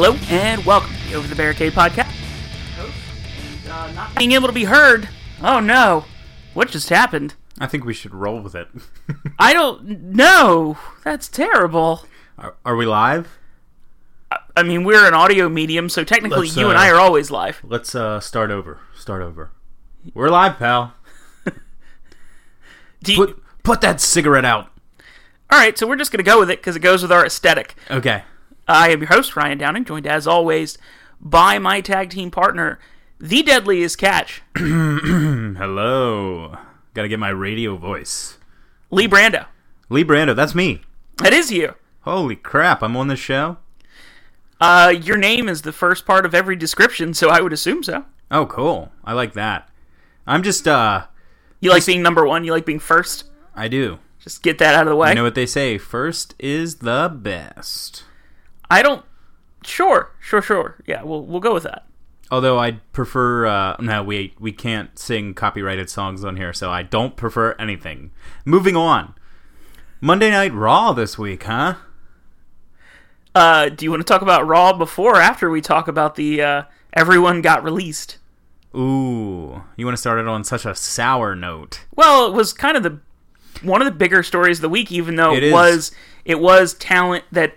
Hello and welcome to the Over the Barricade podcast. Uh, not being able to be heard. Oh no, what just happened? I think we should roll with it. I don't know. That's terrible. are, are we live? I mean, we're an audio medium, so technically Let's, you and uh, I are always live. Let's uh, start over. Start over. We're live, pal. Do you- Put put that cigarette out. all right, so we're just gonna go with it because it goes with our aesthetic. Okay. I am your host Ryan Downing, joined as always by my tag team partner, the deadliest catch, Hello. Got to get my radio voice. Lee Brando. Lee Brando, that's me. That is you. Holy crap! I'm on this show. Uh, your name is the first part of every description, so I would assume so. Oh, cool. I like that. I'm just uh, You like being number one. You like being first. I do. Just get that out of the way. You know what they say? First is the best. I don't. Sure, sure, sure. Yeah, we'll we'll go with that. Although I'd prefer, uh, no, we we can't sing copyrighted songs on here, so I don't prefer anything. Moving on. Monday Night Raw this week, huh? Uh, do you want to talk about Raw before or after we talk about the uh, everyone got released? Ooh, you want to start it on such a sour note? Well, it was kind of the one of the bigger stories of the week, even though It it, was it was talent that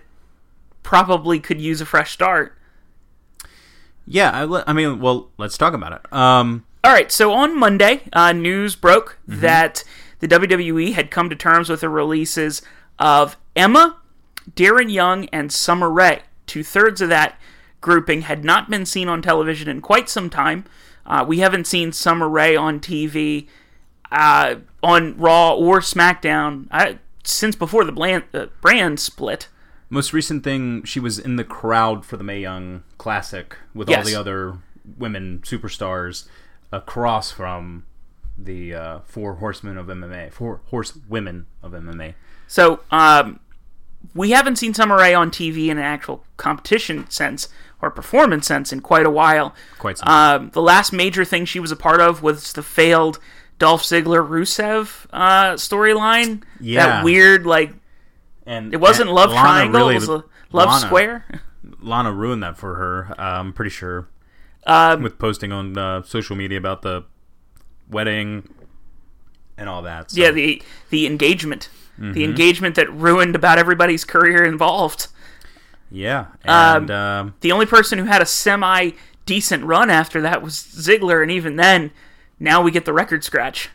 probably could use a fresh start. Yeah, I, I mean, well, let's talk about it. Um, All right, so on Monday, uh, news broke that the WWE had come to terms with the releases of Emma, Darren Young, and Summer Rae. Two thirds of that grouping had not been seen on television in quite some time. Uh, we haven't seen Summer Rae on TV, uh, on Raw or SmackDown I, since before the brand, uh, brand split. Most recent thing, she was in the crowd for the Mae Young Classic with all the other women superstars across from the uh, four horsemen of MMA, four horse women of MMA. So um, we haven't seen Summer Rae on TV in an actual competition sense or performance sense in quite a while. Quite some. Um, the last major thing she was a part of was the failed Dolph Ziggler Rusev uh, storyline. Yeah. That weird, like, and it wasn't and Love Lana Triangle, really- it was a Love Lana- Square. Lana ruined that for her. Uh, I'm pretty sure Um, with posting on uh, social media about the wedding and all that. So. yeah, the the engagement. Mm-hmm. The engagement that ruined about everybody's career involved. yeah, and Um, um, The only person who had a semi decent run after that was Ziggler, and even then, now we get the record scratch.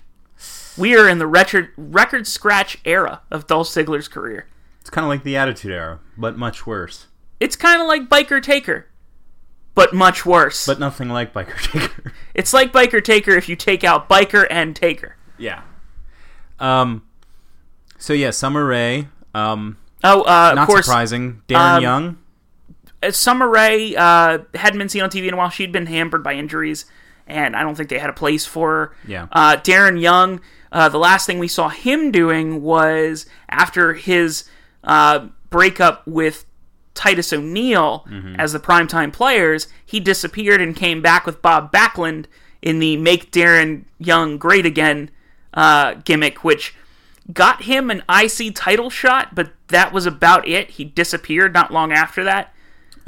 We are in the record record scratch era of Dolph Ziggler's career. It's kind of like the Attitude Era, but much worse. It's kind of like Biker Taker, but much worse. But nothing like Biker Taker. it's like Biker Taker if you take out Biker and Taker. yeah. Um. So yeah, Summer Rae. Um. Oh, uh, of Not course, surprising. Darren um, Young. uh, Summer Rae uh, hadn't been seen on TV in a while. She'd been hampered by injuries, and I don't think they had a place for her. Yeah. Uh, Darren Young, uh, the last thing we saw him doing was after his uh, breakup with Titus O'Neil Mm-hmm. as the primetime players, he disappeared and came back with Bob Backlund in the Make Darren Young Great Again uh, gimmick, which got him an IC title shot, but that was about it. He disappeared not long after that.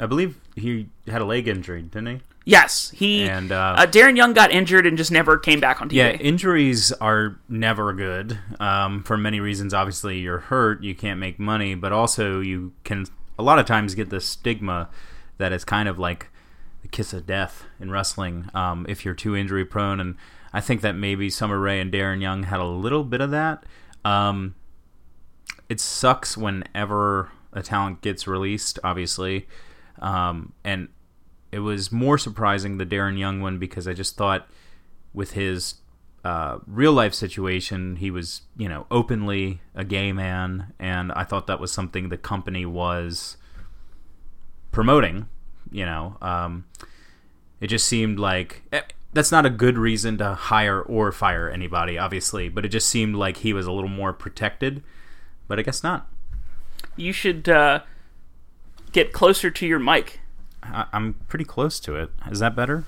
I believe he had a leg injury, didn't he? Yes, he And, uh, uh, Darren Young got injured and just never came back on TV. Yeah, injuries are never good um, for many reasons. Obviously, you're hurt, you can't make money, but also you can a lot of times get the stigma that it's kind of like the kiss of death in wrestling um, if you're too injury prone. And I think that maybe Summer Rae and Darren Young had a little bit of that. Um, it sucks whenever a talent gets released, obviously, um, and it was more surprising the Darren Young one because I just thought with his uh, real life situation, he was you know openly a gay man, and I thought that was something the company was promoting. You know, um, it just seemed like eh, that's not a good reason to hire or fire anybody, obviously, but it just seemed like he was a little more protected. But I guess not. You should uh, get closer to your mic. I- I'm pretty close to it. Is that better?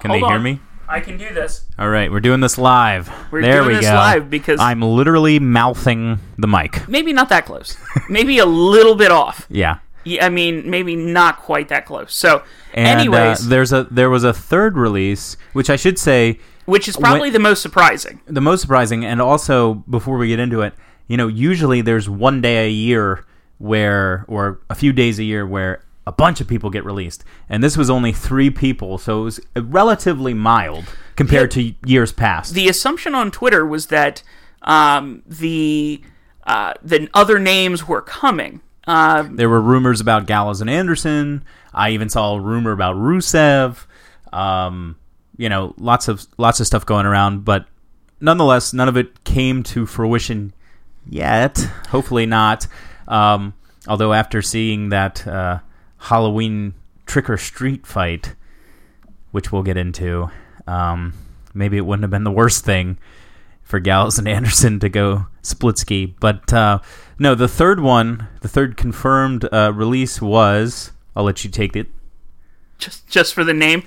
Can Hold they hear me? I can do this. All right, we're doing this live. We're there doing we this go. live because I'm literally mouthing the mic. maybe not that close. maybe a little bit off. Yeah. Yeah, I mean, maybe not quite that close. So, And anyways, uh, there's a there was a third release, which I should say which is probably the most surprising. the most surprising, and also before we get into it, you know, usually there's one day a year where, or a few days a year where a bunch of people get released, and this was only three people, so it was relatively mild compared to years past. The assumption on Twitter was that um, the uh, the other names were coming. Um, there were rumors about Gallows and Anderson. I even saw a rumor about Rusev. Um, you know, lots of lots of stuff going around, but nonetheless, none of it came to fruition yet. Hopefully not. Um, although after seeing that uh, Halloween trick or street fight, which we'll get into, um, maybe it wouldn't have been the worst thing for Gallows and Anderson to go split ski. But uh, no, the third one, the third confirmed uh, release was. I'll let you take it. just just for the name.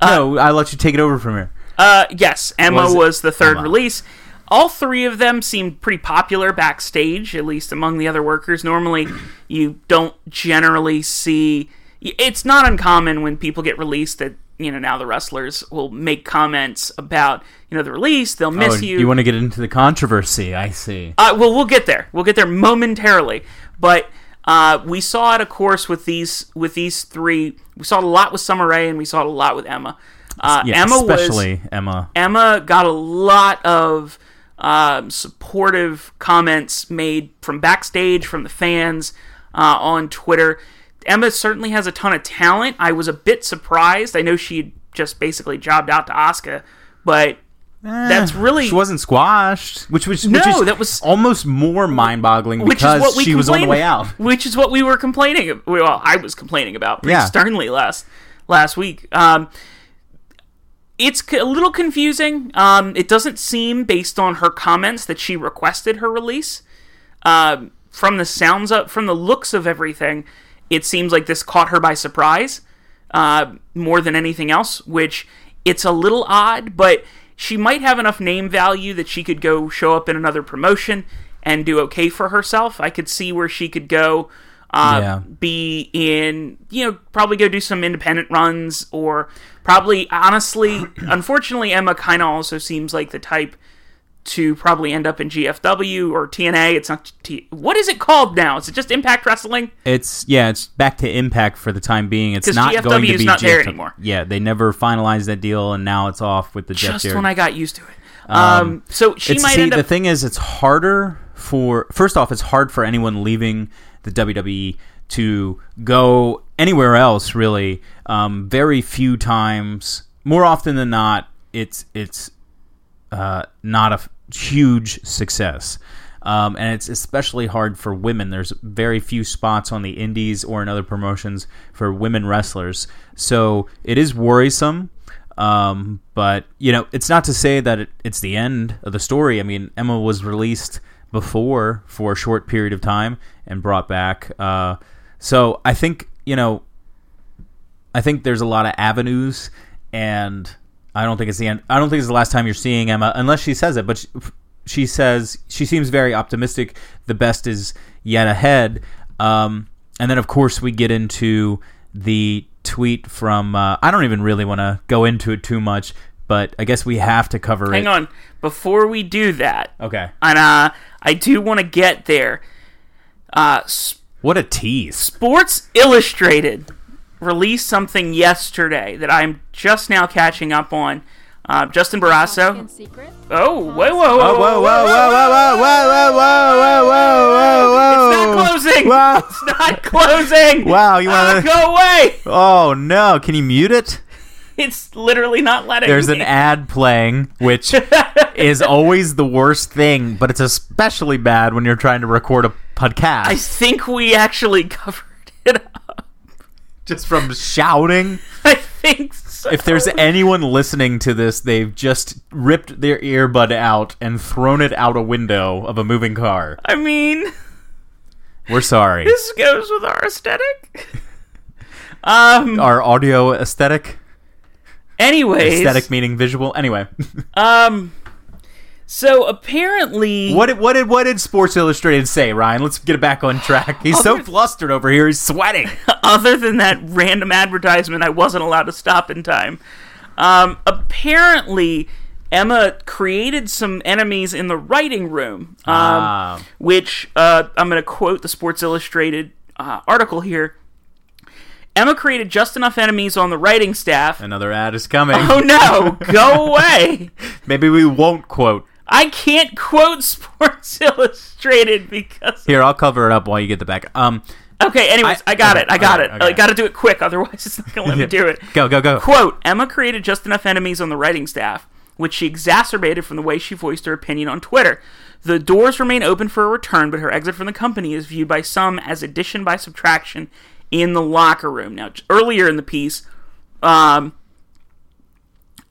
no, I'll let you take it over from here. Uh, yes, Emma Was was, the third Emma. release. All three of them seemed pretty popular backstage, at least among the other workers. Normally, you don't generally see. It's not uncommon when people get released that you know now the wrestlers will make comments about you know the release. They'll miss Oh, you. you want to get into the controversy? I see. Uh, well, we'll get there. We'll get there momentarily. But uh, we saw it, of course, with these with these three. We saw it a lot with Summer Rae, and we saw it a lot with Emma. Uh, Yeah, Emma was especially Emma. Emma got a lot of um, supportive comments made from backstage, from the fans uh, on Twitter. Emma certainly has a ton of talent. I was a bit surprised. I know she just basically jobbed out to Asuka, but that's really Eh, She wasn't squashed, which was No, which is that was- almost more mind-boggling which because is what we she was on the way out. Which is what we were complaining. Well, I was complaining about pretty Yeah. sternly last last week. Um, it's a little confusing. Um, it doesn't seem, based on her comments, that she requested her release. Um, from the sounds of, from the looks of everything, it seems like this caught her by surprise uh, more than anything else. Which it's a little odd, but she might have enough name value that she could go show up in another promotion and do okay for herself. I could see where she could go. Uh, Yeah. be in, you know, probably go do some independent runs or probably, honestly, unfortunately, Emma kind of also seems like the type to probably end up in GFW or TNA. It's not T. What is it called now? Is it just Impact Wrestling? It's yeah, it's back to Impact for the time being. It's not GFW going to be not there GFW. anymore. Yeah, they never finalized that deal, and now it's off with the Jeff Just Jarrett. when I got used to it. Um, so she might see, end the thing is, it's harder for. First off, it's hard for anyone leaving the WWE to go anywhere else. Really, um, very few times. More often than not, it's it's uh, not a f- huge success. Um, and it's especially hard for women. There's very few spots on the indies or in other promotions for women wrestlers. So it is worrisome. Um, but, you know, it's not to say that it, it's the end of the story. I mean, Emma was released before for a short period of time and brought back. Uh, so I think, you know, I think there's a lot of avenues, and I don't think it's the end. I don't think it's the last time you're seeing Emma, unless she says it. But she, she says she seems very optimistic. The best is yet ahead. Um, and then, of course, we get into the tweet from. Uh, I don't even really want to go into it too much, but I guess we have to cover hang it. Hang on. Before we do that, Okay. and uh, I do want to get there. Uh, What a tease. Sports Illustrated released something yesterday that I'm just now catching up on. Uh, Justin Barrasso. secret? Oh, whoa, whoa, whoa, Whoa, whoa, whoa, whoa, whoa, whoa, whoa, whoa, whoa, whoa, whoa, It's not closing. Wow. It's not closing. Wow, you Ah, want to? go away. Oh no! Can you mute it? It's literally not letting. There's an ad playing, which is always the worst thing, but it's especially bad when you're trying to record a podcast. I think we actually covered it up. just from shouting. I think so. If there's anyone listening to this, they've just ripped their earbud out and thrown it out a window of a moving car. I mean, We're sorry. this goes with our aesthetic. Um. Our audio aesthetic, Anyways, aesthetic meaning visual. Anyway, Um, So apparently, What did, what did what did Sports Illustrated say, Ryan? Let's get it back on track. He's so flustered over here. He's sweating. other than that random advertisement, I wasn't allowed to stop in time. Um, apparently, Emma created some enemies in the writing room, um, Ah. which uh, I'm going to quote the Sports Illustrated uh, article here. Emma created just enough enemies on the writing staff. Another ad is coming. Oh no, go away! Maybe we won't quote. I can't quote Sports Illustrated because. Here, I'll cover it up while you get the back. Um, Okay, anyways, I, I- got okay, it. I got okay, it. okay. I got to do it quick, otherwise it's not going to let me do it. go go go. Quote Emma created just enough enemies on the writing staff, which she exacerbated from the way she voiced her opinion on Twitter. The doors remain open for a return, but her exit from the company is viewed by some as addition by subtraction in the locker room. Now, earlier in the piece, um,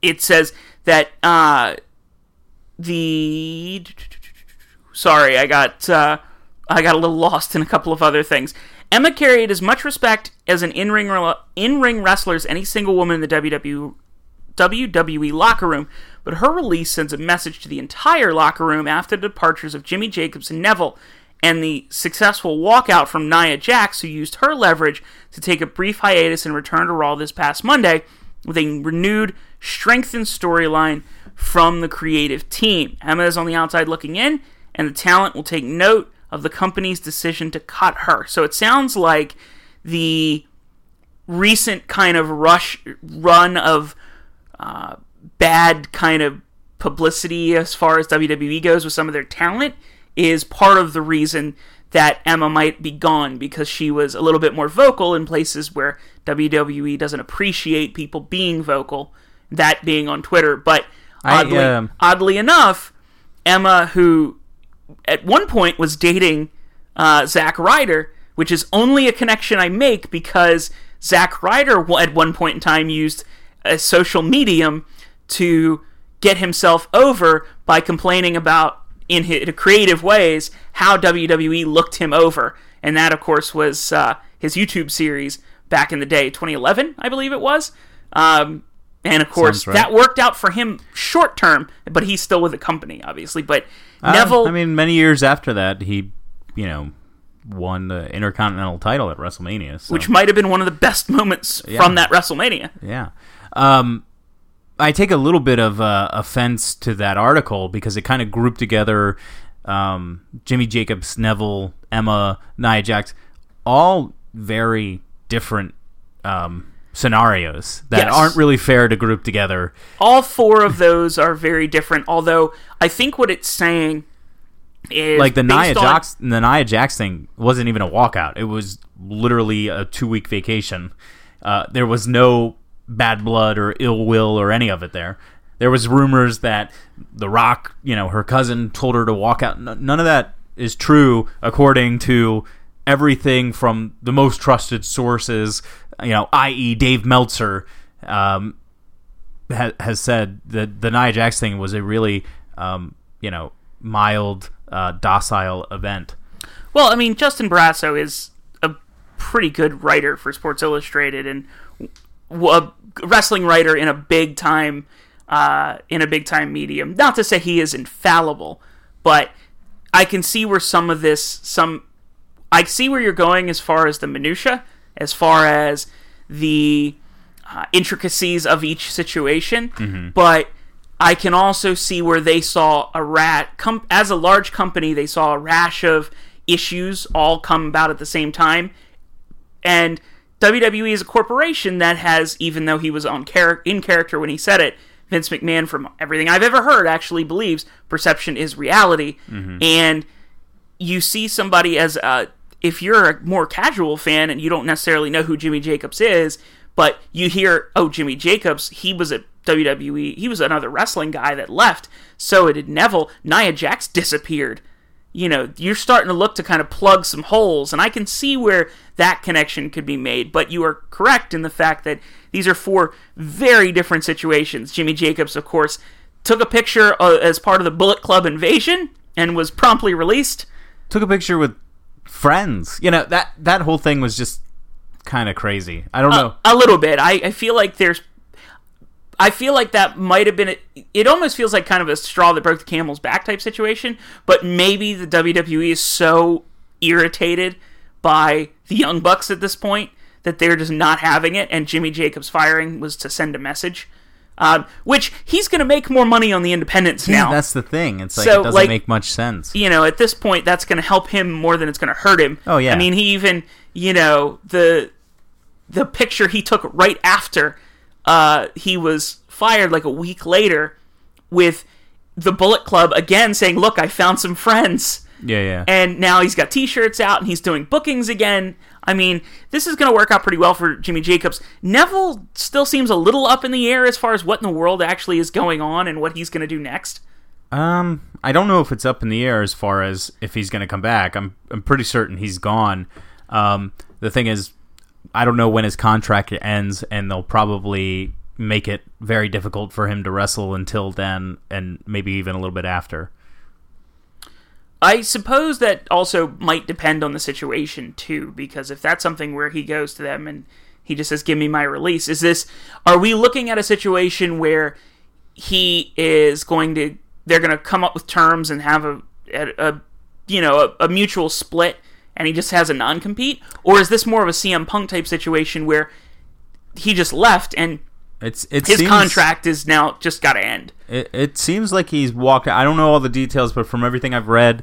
it says that uh, the sorry, I got uh, I got a little lost in a couple of other things. Emma carried as much respect as an in-ring in-ring wrestler as any single woman in the WWE WWE locker room, but her release sends a message to the entire locker room after the departures of Jimmy Jacobs and Neville, and the successful walkout from Nia Jax, who used her leverage to take a brief hiatus and return to Raw this past Monday with a renewed, strengthened storyline from the creative team. Emma is on the outside looking in, and the talent will take note of the company's decision to cut her. So it sounds like the recent kind of rush run of uh, bad kind of publicity as far as WWE goes with some of their talent is part of the reason that Emma might be gone because she was a little bit more vocal in places where WWE doesn't appreciate people being vocal, that being on Twitter. But I, oddly, um, oddly enough, Emma, who at one point was dating uh, Zack Ryder, which is only a connection I make because Zack Ryder at one point in time used a social medium to get himself over by complaining about in his creative ways how WWE looked him over, and that of course was uh, his YouTube series back in the day, 2011, I believe it was. Um, and of course, right. that worked out for him short term, but he's still with the company, obviously. But Uh, Neville, I mean, many years after that, he, you know, won the Intercontinental title at WrestleMania. So. which might have been one of the best moments from that WrestleMania. Yeah. Um, I take a little bit of uh, offense to that article because it kind of grouped together um, Jimmy Jacobs, Neville, Emma, Nia Jax, all very different um, scenarios that Yes. aren't really fair to group together. All four of those are very different. Although I think what it's saying is Like the Nia based on- Jax, the Nia Jax thing wasn't even a walkout. It was literally a two week vacation. Uh, there was no bad blood or ill will or any of it there. There was rumors that The Rock, you know, her cousin told her to walk out. None of that is true, according to everything from the most trusted sources. You know, i.e., Dave Meltzer. Um, ha- has said that the Nia Jax thing was a really, um, you know, mild, uh, docile event. Well, I mean, Justin Barrasso is a pretty good writer for Sports Illustrated and a wrestling writer in a big time uh, in a big time medium. Not to say he is infallible, but I can see where some of this some I see where you're going as far as the minutia, as far as the uh, intricacies of each situation, but I can also see where they saw a rat com- as a large company. They saw a rash of issues all come about at the same time, and WWE is a corporation that has, even though he was on char- in character when he said it, Vince McMahon, from everything I've ever heard, actually believes perception is reality, mm-hmm. and you see somebody as a if you're a more casual fan and you don't necessarily know who Jimmy Jacobs is, but you hear, oh, Jimmy Jacobs, he was at WWE, he was another wrestling guy that left. So did Neville. Nia Jax disappeared. You know, you're starting to look to kind of plug some holes, and I can see where that connection could be made. But you are correct in the fact that these are four very different situations. Jimmy Jacobs, of course, took a picture uh, as part of the Bullet Club invasion and was promptly released. Took a picture with friends. You know that that whole thing was just kind of crazy. I don't know. A little bit. I, I feel like there's I feel like that might have been. A, it almost feels like kind of a straw that broke the camel's back type situation. But maybe the WWE is so irritated by the Young Bucks at this point that they're just not having it, and Jimmy Jacobs firing was to send a message. Um, which he's going to make more money on the independents Yeah, now. that's the thing. It's like So, it doesn't like- make much sense. you know, at this point, that's going to help him more than it's going to hurt him. Oh, yeah. I mean, he even, you know, the the picture he took right after uh, he was fired, like a week later, with the Bullet Club again saying, "Look, I found some friends." Yeah, yeah. And now he's got T-shirts out and he's doing bookings again. I mean, this is going to work out pretty well for Jimmy Jacobs. Neville still seems a little up in the air as far as what in the world actually is going on and what he's going to do next. Um, I don't know if it's up in the air as far as if he's going to come back. I'm I'm pretty certain he's gone. Um, the thing is, I don't know when his contract ends, and they'll probably make it very difficult for him to wrestle until then, and maybe even a little bit after. I suppose that also might depend on the situation too, because if that's something where he goes to them and he just says, "Give me my release," is this? Are we looking at a situation where he is going to? They're going to come up with terms and have a, a, a you know, a, a mutual split, and he just has a non compete, or is this more of a CM Punk type situation where he just left and It's it his seems, contract is now just got to end? It, it seems like he's walked. I don't know all the details, but from everything I've read,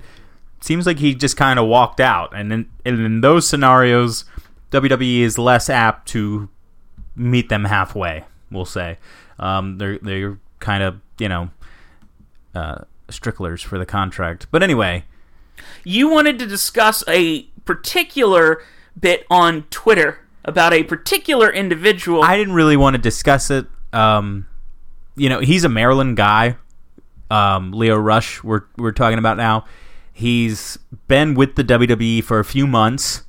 it seems like he just kind of walked out. And in, and in those scenarios, WWE is less apt to meet them halfway. We'll say um, they're they're kind of you know uh, stricklers for the contract. But anyway, you wanted to discuss a particular bit on Twitter about a particular individual. I didn't really want to discuss it. Um, you know, he's a Maryland guy. Um, Lio Rush, we're we're talking about now. He's been with the WWE for a few months.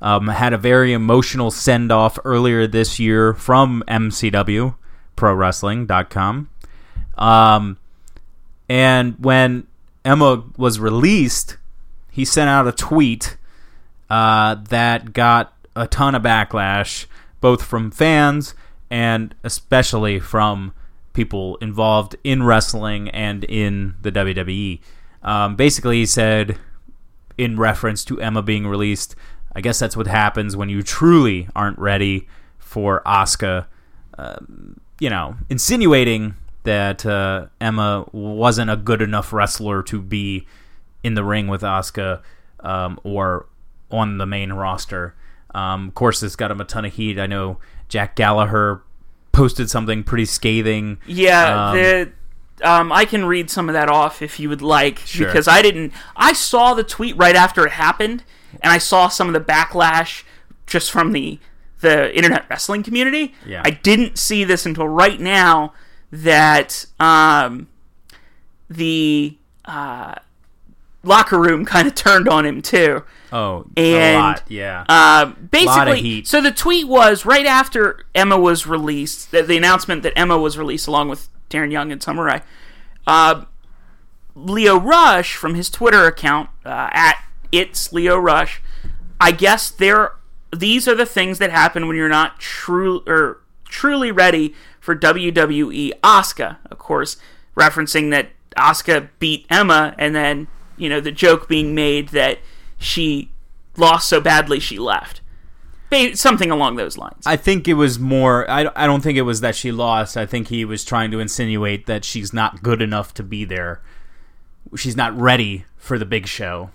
Um, had a very emotional send off earlier this year from MCW, ProWrestling.com. Um, and when Emma was released, he sent out a tweet uh, that got a ton of backlash, both from fans and especially from people involved in wrestling and in the WWE. Um, basically, he said, in reference to Emma being released, I guess that's what happens when you truly aren't ready for Asuka. Um, you know, insinuating that uh, Emma wasn't a good enough wrestler to be in the ring with Asuka um, or on the main roster. Um, of course, it's got him a ton of heat. I know Jack Gallagher posted something pretty scathing. yeah, Um, the um, I can read some of that off if you would like Sure. because I didn't. I saw the tweet right after it happened, and I saw some of the backlash just from the the internet wrestling community. Yeah. I didn't see this until right now that um, the uh, locker room kind of turned on him too. Oh, And, a lot, yeah. Uh, basically, heat. so the tweet was right after Emma was released, the, the announcement that Emma was released along with Darren Young and Summer Rae. Uh, Lio Rush from his Twitter account uh, at it's Lio Rush. I guess there these are the things that happen when you're not true or truly ready for WWE Asuka. Of course, referencing that Asuka beat Emma, and then you know the joke being made that she lost so badly she left. Something along those lines. I think it was more. I, I don't think it was that she lost. I think he was trying to insinuate that she's not good enough to be there. She's not ready for the big show.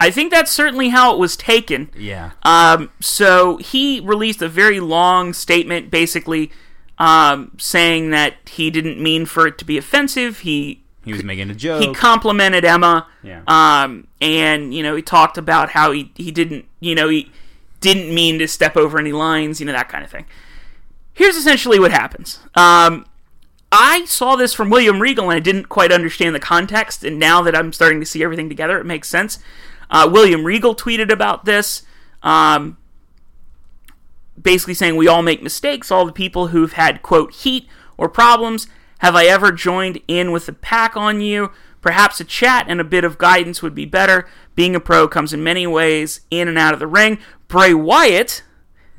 I think that's certainly how it was taken. Yeah. Um, so he released a very long statement, basically um, saying that he didn't mean for it to be offensive. He He was making a joke. he complimented Emma, Yeah. um, and you know he talked about how he he didn't you know he didn't mean to step over any lines, you know that kind of thing. Here's essentially what happens. Um, I saw this from William Regal and I didn't quite understand the context, and now that I'm starting to see everything together, it makes sense. Uh, William Regal tweeted about this, um, basically saying we all make mistakes. All the people who've had quote heat or problems. Have I ever joined in with the pack on you? Perhaps a chat and a bit of guidance would be better. Being a pro comes in many ways, in and out of the ring. Bray Wyatt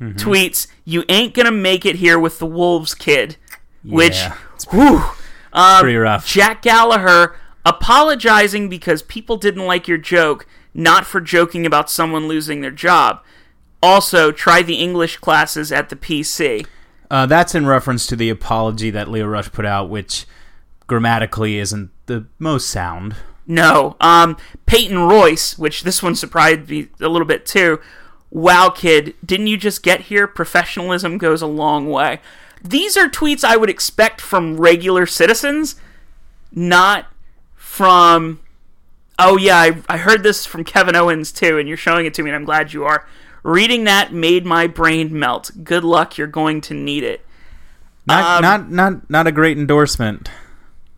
tweets, "You ain't gonna make it here with the Wolves, kid." which Yeah, whew, um, pretty rough. Jack Gallagher apologizing because people didn't like your joke, not for joking about someone losing their job. Also, try the English classes at the PC. Uh, that's in reference to the apology that Lio Rush put out, which grammatically isn't the most sound. No. Um, Peyton Royce, which this one surprised me a little bit too. Wow, kid, didn't you just get here? Professionalism goes a long way. These are tweets I would expect from regular citizens, not from. Oh, yeah, I, I heard this from Kevin Owens too, and you're showing it to me, and I'm glad you are. Reading that made my brain melt. Good luck, you're going to need it. Not Um, not not not a great endorsement.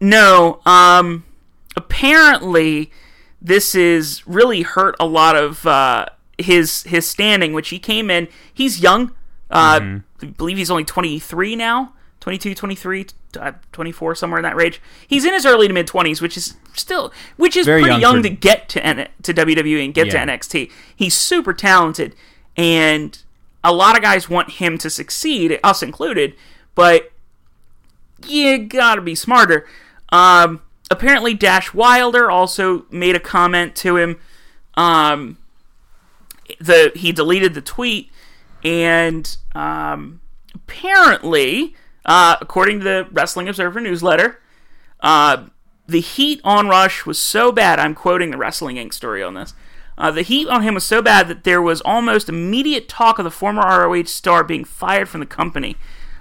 No, um, apparently this is really hurt a lot of uh, his his standing, which he came in. He's young. Uh, I believe he's only 23 now. 22, 23, uh, 24, somewhere in that range. He's in his early to mid 20s, which is still, which is Very pretty young young, for- to get to N- to WWE and get Yeah. to NXT. He's super talented, and a lot of guys want him to succeed, us included. But you gotta be smarter. Um, apparently, Dash Wilder also made a comment to him. Um, the he deleted the tweet, and um, apparently, uh, according to the Wrestling Observer newsletter, uh, the heat on Rush was so bad. I'm quoting the Wrestling Inc. story on this. Uh, the heat on him was so bad that there was almost immediate talk of the former ROH star being fired from the company.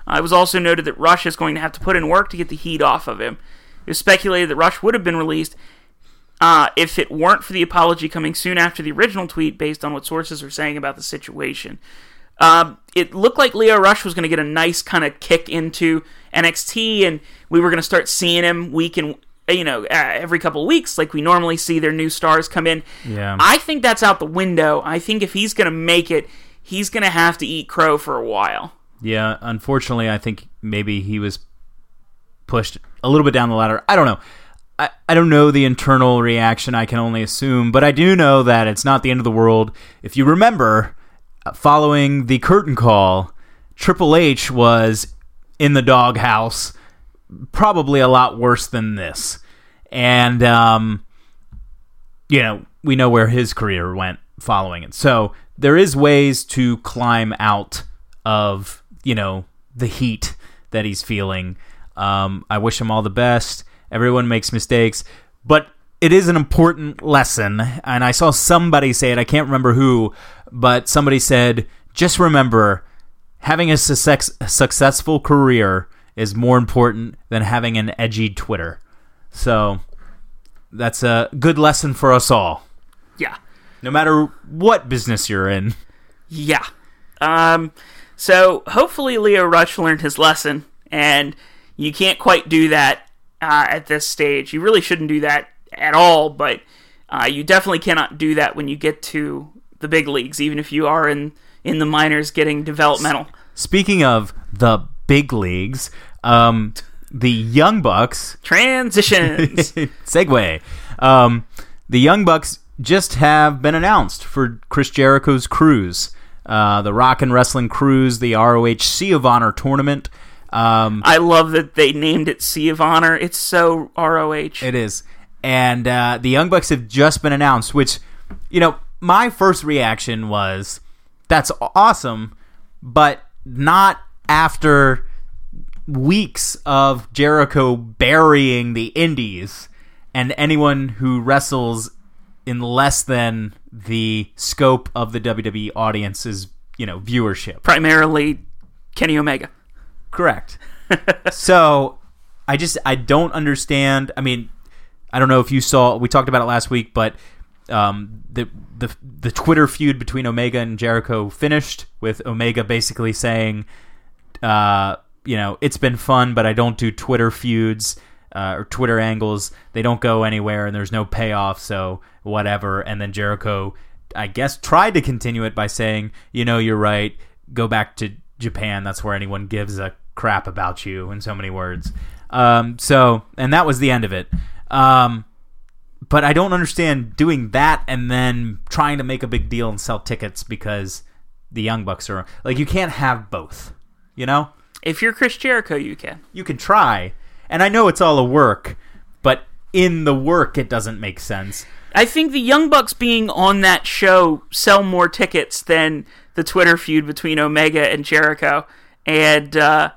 Uh, it was also noted that Rush is going to have to put in work to get the heat off of him. It was speculated that Rush would have been released uh, if it weren't for the apology coming soon after the original tweet, based on what sources are saying about the situation. Um, it looked like Leo Rush was going to get a nice kind of kick into NXT, and we were going to start seeing him week and you know uh, every couple of weeks, like we normally see their new stars come in. Yeah. I think that's out the window. I think if he's going to make it, he's going to have to eat crow for a while. Yeah, unfortunately, I think maybe he was pushed a little bit down the ladder. I don't know. I, I don't know the internal reaction. I can only assume, but I do know that it's not the end of the world. If you remember, uh, following the curtain call, Triple H was in the doghouse, probably a lot worse than this, and um, you know we know where his career went following it. So there is ways to climb out of you know the heat that he's feeling. Um, I wish him all the best. Everyone makes mistakes, but it is an important lesson. And I saw somebody say it. I can't remember who, but somebody said, "Just remember, having a success- successful career is more important than having an edgy Twitter." So that's a good lesson for us all, Yeah. no matter what business you're in. Yeah. Um, so hopefully Lio Rush learned his lesson, and you can't quite do that uh, at this stage. You really shouldn't do that at all, but uh, you definitely cannot do that when you get to the big leagues, even if you are in in the minors getting developmental. Speaking of the big leagues, um, the Young Bucks Transitions. segue. Um, the Young Bucks just have been announced for Chris Jericho's cruise, uh, the Rock and Wrestling Cruise, the ROH Sea of Honor tournament. Um, I love that they named it Sea of Honor. It's so ROH. It is. And uh, the Young Bucks have just been announced, which, you know, my first reaction was that's awesome, but not after weeks of Jericho burying the Indies and anyone who wrestles in less than the scope of the WWE audience's, you know, viewership. Primarily Kenny Omega. Correct. so I just I don't understand. I mean, I don't know if you saw. We talked about it last week, but um, the the the Twitter feud between Omega and Jericho finished with Omega basically saying, uh, you know, it's been fun, but I don't do Twitter feuds. Uh, or Twitter angles, they don't go anywhere, and there's no payoff. So whatever. And then Jericho, I guess, tried to continue it by saying, "You know, you're right. Go back to Japan. That's where anyone gives a crap about you." In so many words. Um, so, and that was the end of it. Um, but I don't understand doing that and then trying to make a big deal and sell tickets because the Young Bucks are like you can't have both. You know? If you're Chris Jericho, you can. You can try, and I know it's all a work, but in the work, it doesn't make sense. I think the Young Bucks being on that show sell more tickets than the Twitter feud between Omega and Jericho. And uh,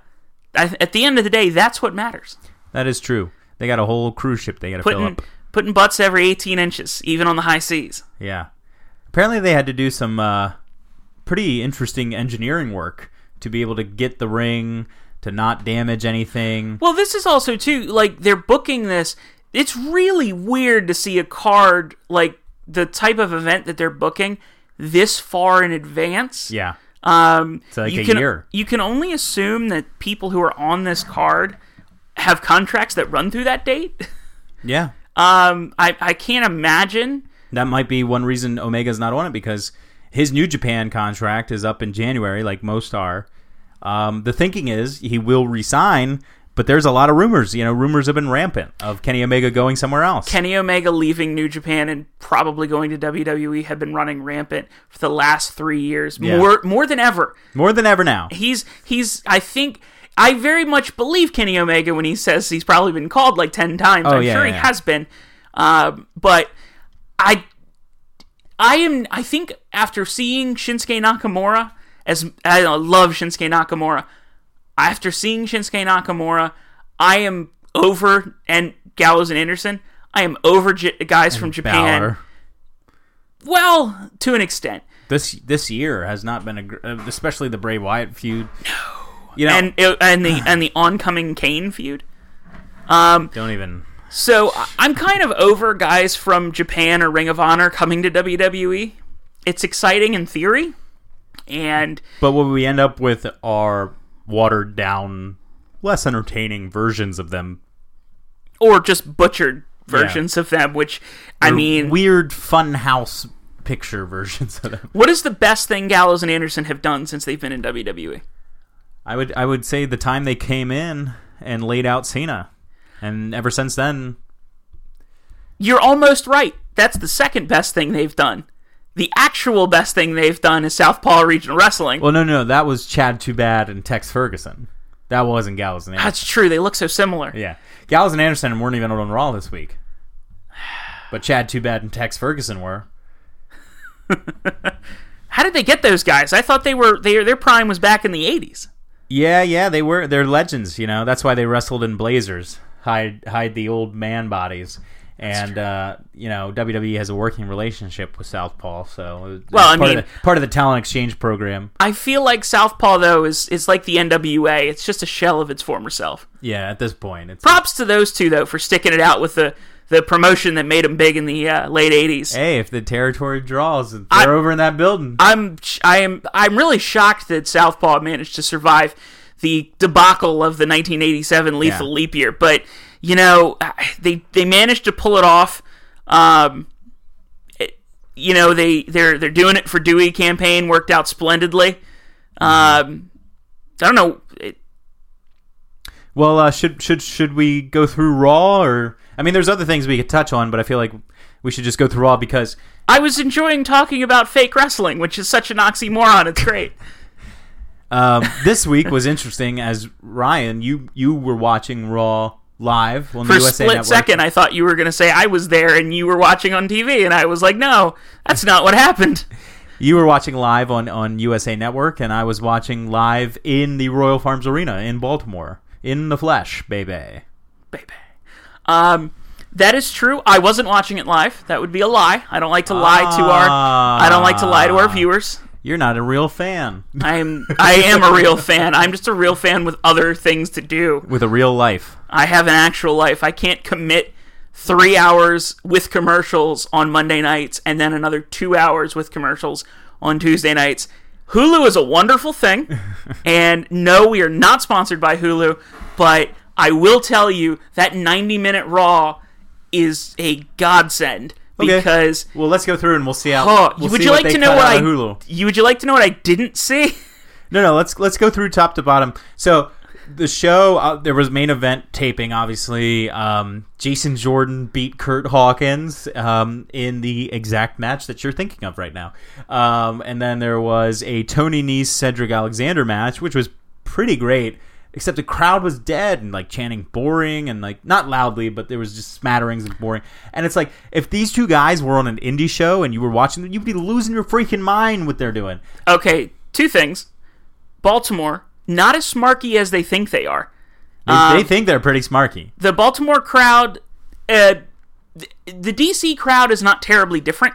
I, at the end of the day, that's what matters. That is true. They got a whole cruise ship they got to fill up. putting butts every 18 inches, even on the high seas. Yeah. Apparently, they had to do some uh, pretty interesting engineering work to be able to get the ring to not damage anything. Well, this is also too like they're booking this. It's really weird to see a card like the type of event that they're booking this far in advance. Yeah. Um, It's like you a can, year. You can only assume that people who are on this card have contracts that run through that date. Yeah. Um, I, I can't imagine. That might be one reason Omega's not on it because his New Japan contract is up in January, like most are. Um, the thinking is he will resign, but there's a lot of rumors. You know, rumors have been rampant of Kenny Omega going somewhere else. Kenny Omega leaving New Japan and probably going to WWE have been running rampant for the last three years, Yeah. more more than ever. More than ever now. He's he's I think I very much believe Kenny Omega when he says he's probably been called like ten times. Oh, I'm yeah, sure yeah. he has been, um, but I I am I think after seeing Shinsuke Nakamura as I love Shinsuke Nakamura. After seeing Shinsuke Nakamura, I am over and Gallows and Anderson. I am over J- guys from Japan. Balor. Well, to an extent. This this year has not been a, gr- uh, especially the Bray Wyatt feud. No. You know, and it- and the and the oncoming Kane feud. Um, don't even. so I'm kind of over guys from Japan or Ring of Honor coming to WWE. It's exciting in theory, and But what we end up with are watered down, less entertaining versions of them. or just butchered versions of them. Which I mean, weird funhouse picture versions of them. what is the best thing Gallows and Anderson have done since they've been in? WWE? I would I would say the time they came in and laid out Cena, and ever since then, You're almost right. That's the second best thing they've done. The actual best thing they've done is Southpaw Regional Wrestling. well, no, no, that was Chad Too Bad and Tex Ferguson. That wasn't Gallows and Anderson. That's true. They look so similar. Yeah, Gallows and Anderson weren't even on Raw this week, but Chad Too Bad and Tex Ferguson were. How did they get those guys? I thought they were they, their prime was back in the 80s. Yeah, yeah, they were. They're legends, you know. That's why they wrestled in blazers, hide hide the old man bodies. And uh, you know, WWE has a working relationship with Southpaw, so Well, I part mean- of the, part of the talent exchange program. I feel like Southpaw though is is like the NWA. It's just a shell of its former self. Yeah, at this point, it's Props to those two though for sticking it out with the the promotion that made them big in the uh, late 80s. hey, if the territory draws, they're I- over in that building. I'm I am I'm really shocked that Southpaw managed to survive the debacle of the 1987 lethal Yeah. leap year, but you know they they managed to pull it off. Um, it- you know they they're they're doing it for Dewey campaign worked out splendidly. Um, I don't know. It, well, uh, should should should we go through Raw, or I mean, there's other things we could touch on, but I feel like we should just go through Raw because I was enjoying talking about fake wrestling, which is such an oxymoron. It's great. um, this week was interesting. As Ryan, you you were watching Raw live on For the a USA split Network. second, I thought you were going to say I was there and you were watching on TV, and I was like, no, that's not what happened. You were watching live on, on USA Network, and I was watching live in the Royal Farms Arena in Baltimore, in the flesh, baby. Baby. Um, that is true. I wasn't watching it live. That would be a lie. I don't like to lie to our. I don't like to lie to our viewers. You're not a real fan I'm. I am a real fan. I'm just a real fan with other things to do. with a real life. I have an actual life. I can't commit three hours with commercials on Monday nights and then another two hours with commercials on Tuesday nights. Hulu is a wonderful thing. and no, we are not sponsored by Hulu, but I will tell you that 90 minute Raw is a godsend Okay. because. Well, let's go through and we'll see how. Oh, we'll would see you like to know what I? Hulu. You would you like to know what I didn't see? No, no. Let's let's go through top to bottom. So the show uh, there was main event taping. Obviously, um, Jason Jordan beat Kurt Hawkins um, in the exact match that you're thinking of right now. Um, and then there was a Tony Nese Cedric Alexander match, which was pretty great. Except the crowd was dead and like chanting boring and like not loudly, but there was just smatterings of boring. And it's like if these two guys were on an indie show and you were watching them, you'd be losing your freaking mind what they're doing. Okay, two things. Baltimore, not as smarky as they think they are. They, Um, they think they're pretty smarky. the Baltimore crowd, uh, the, the DC crowd is not terribly different.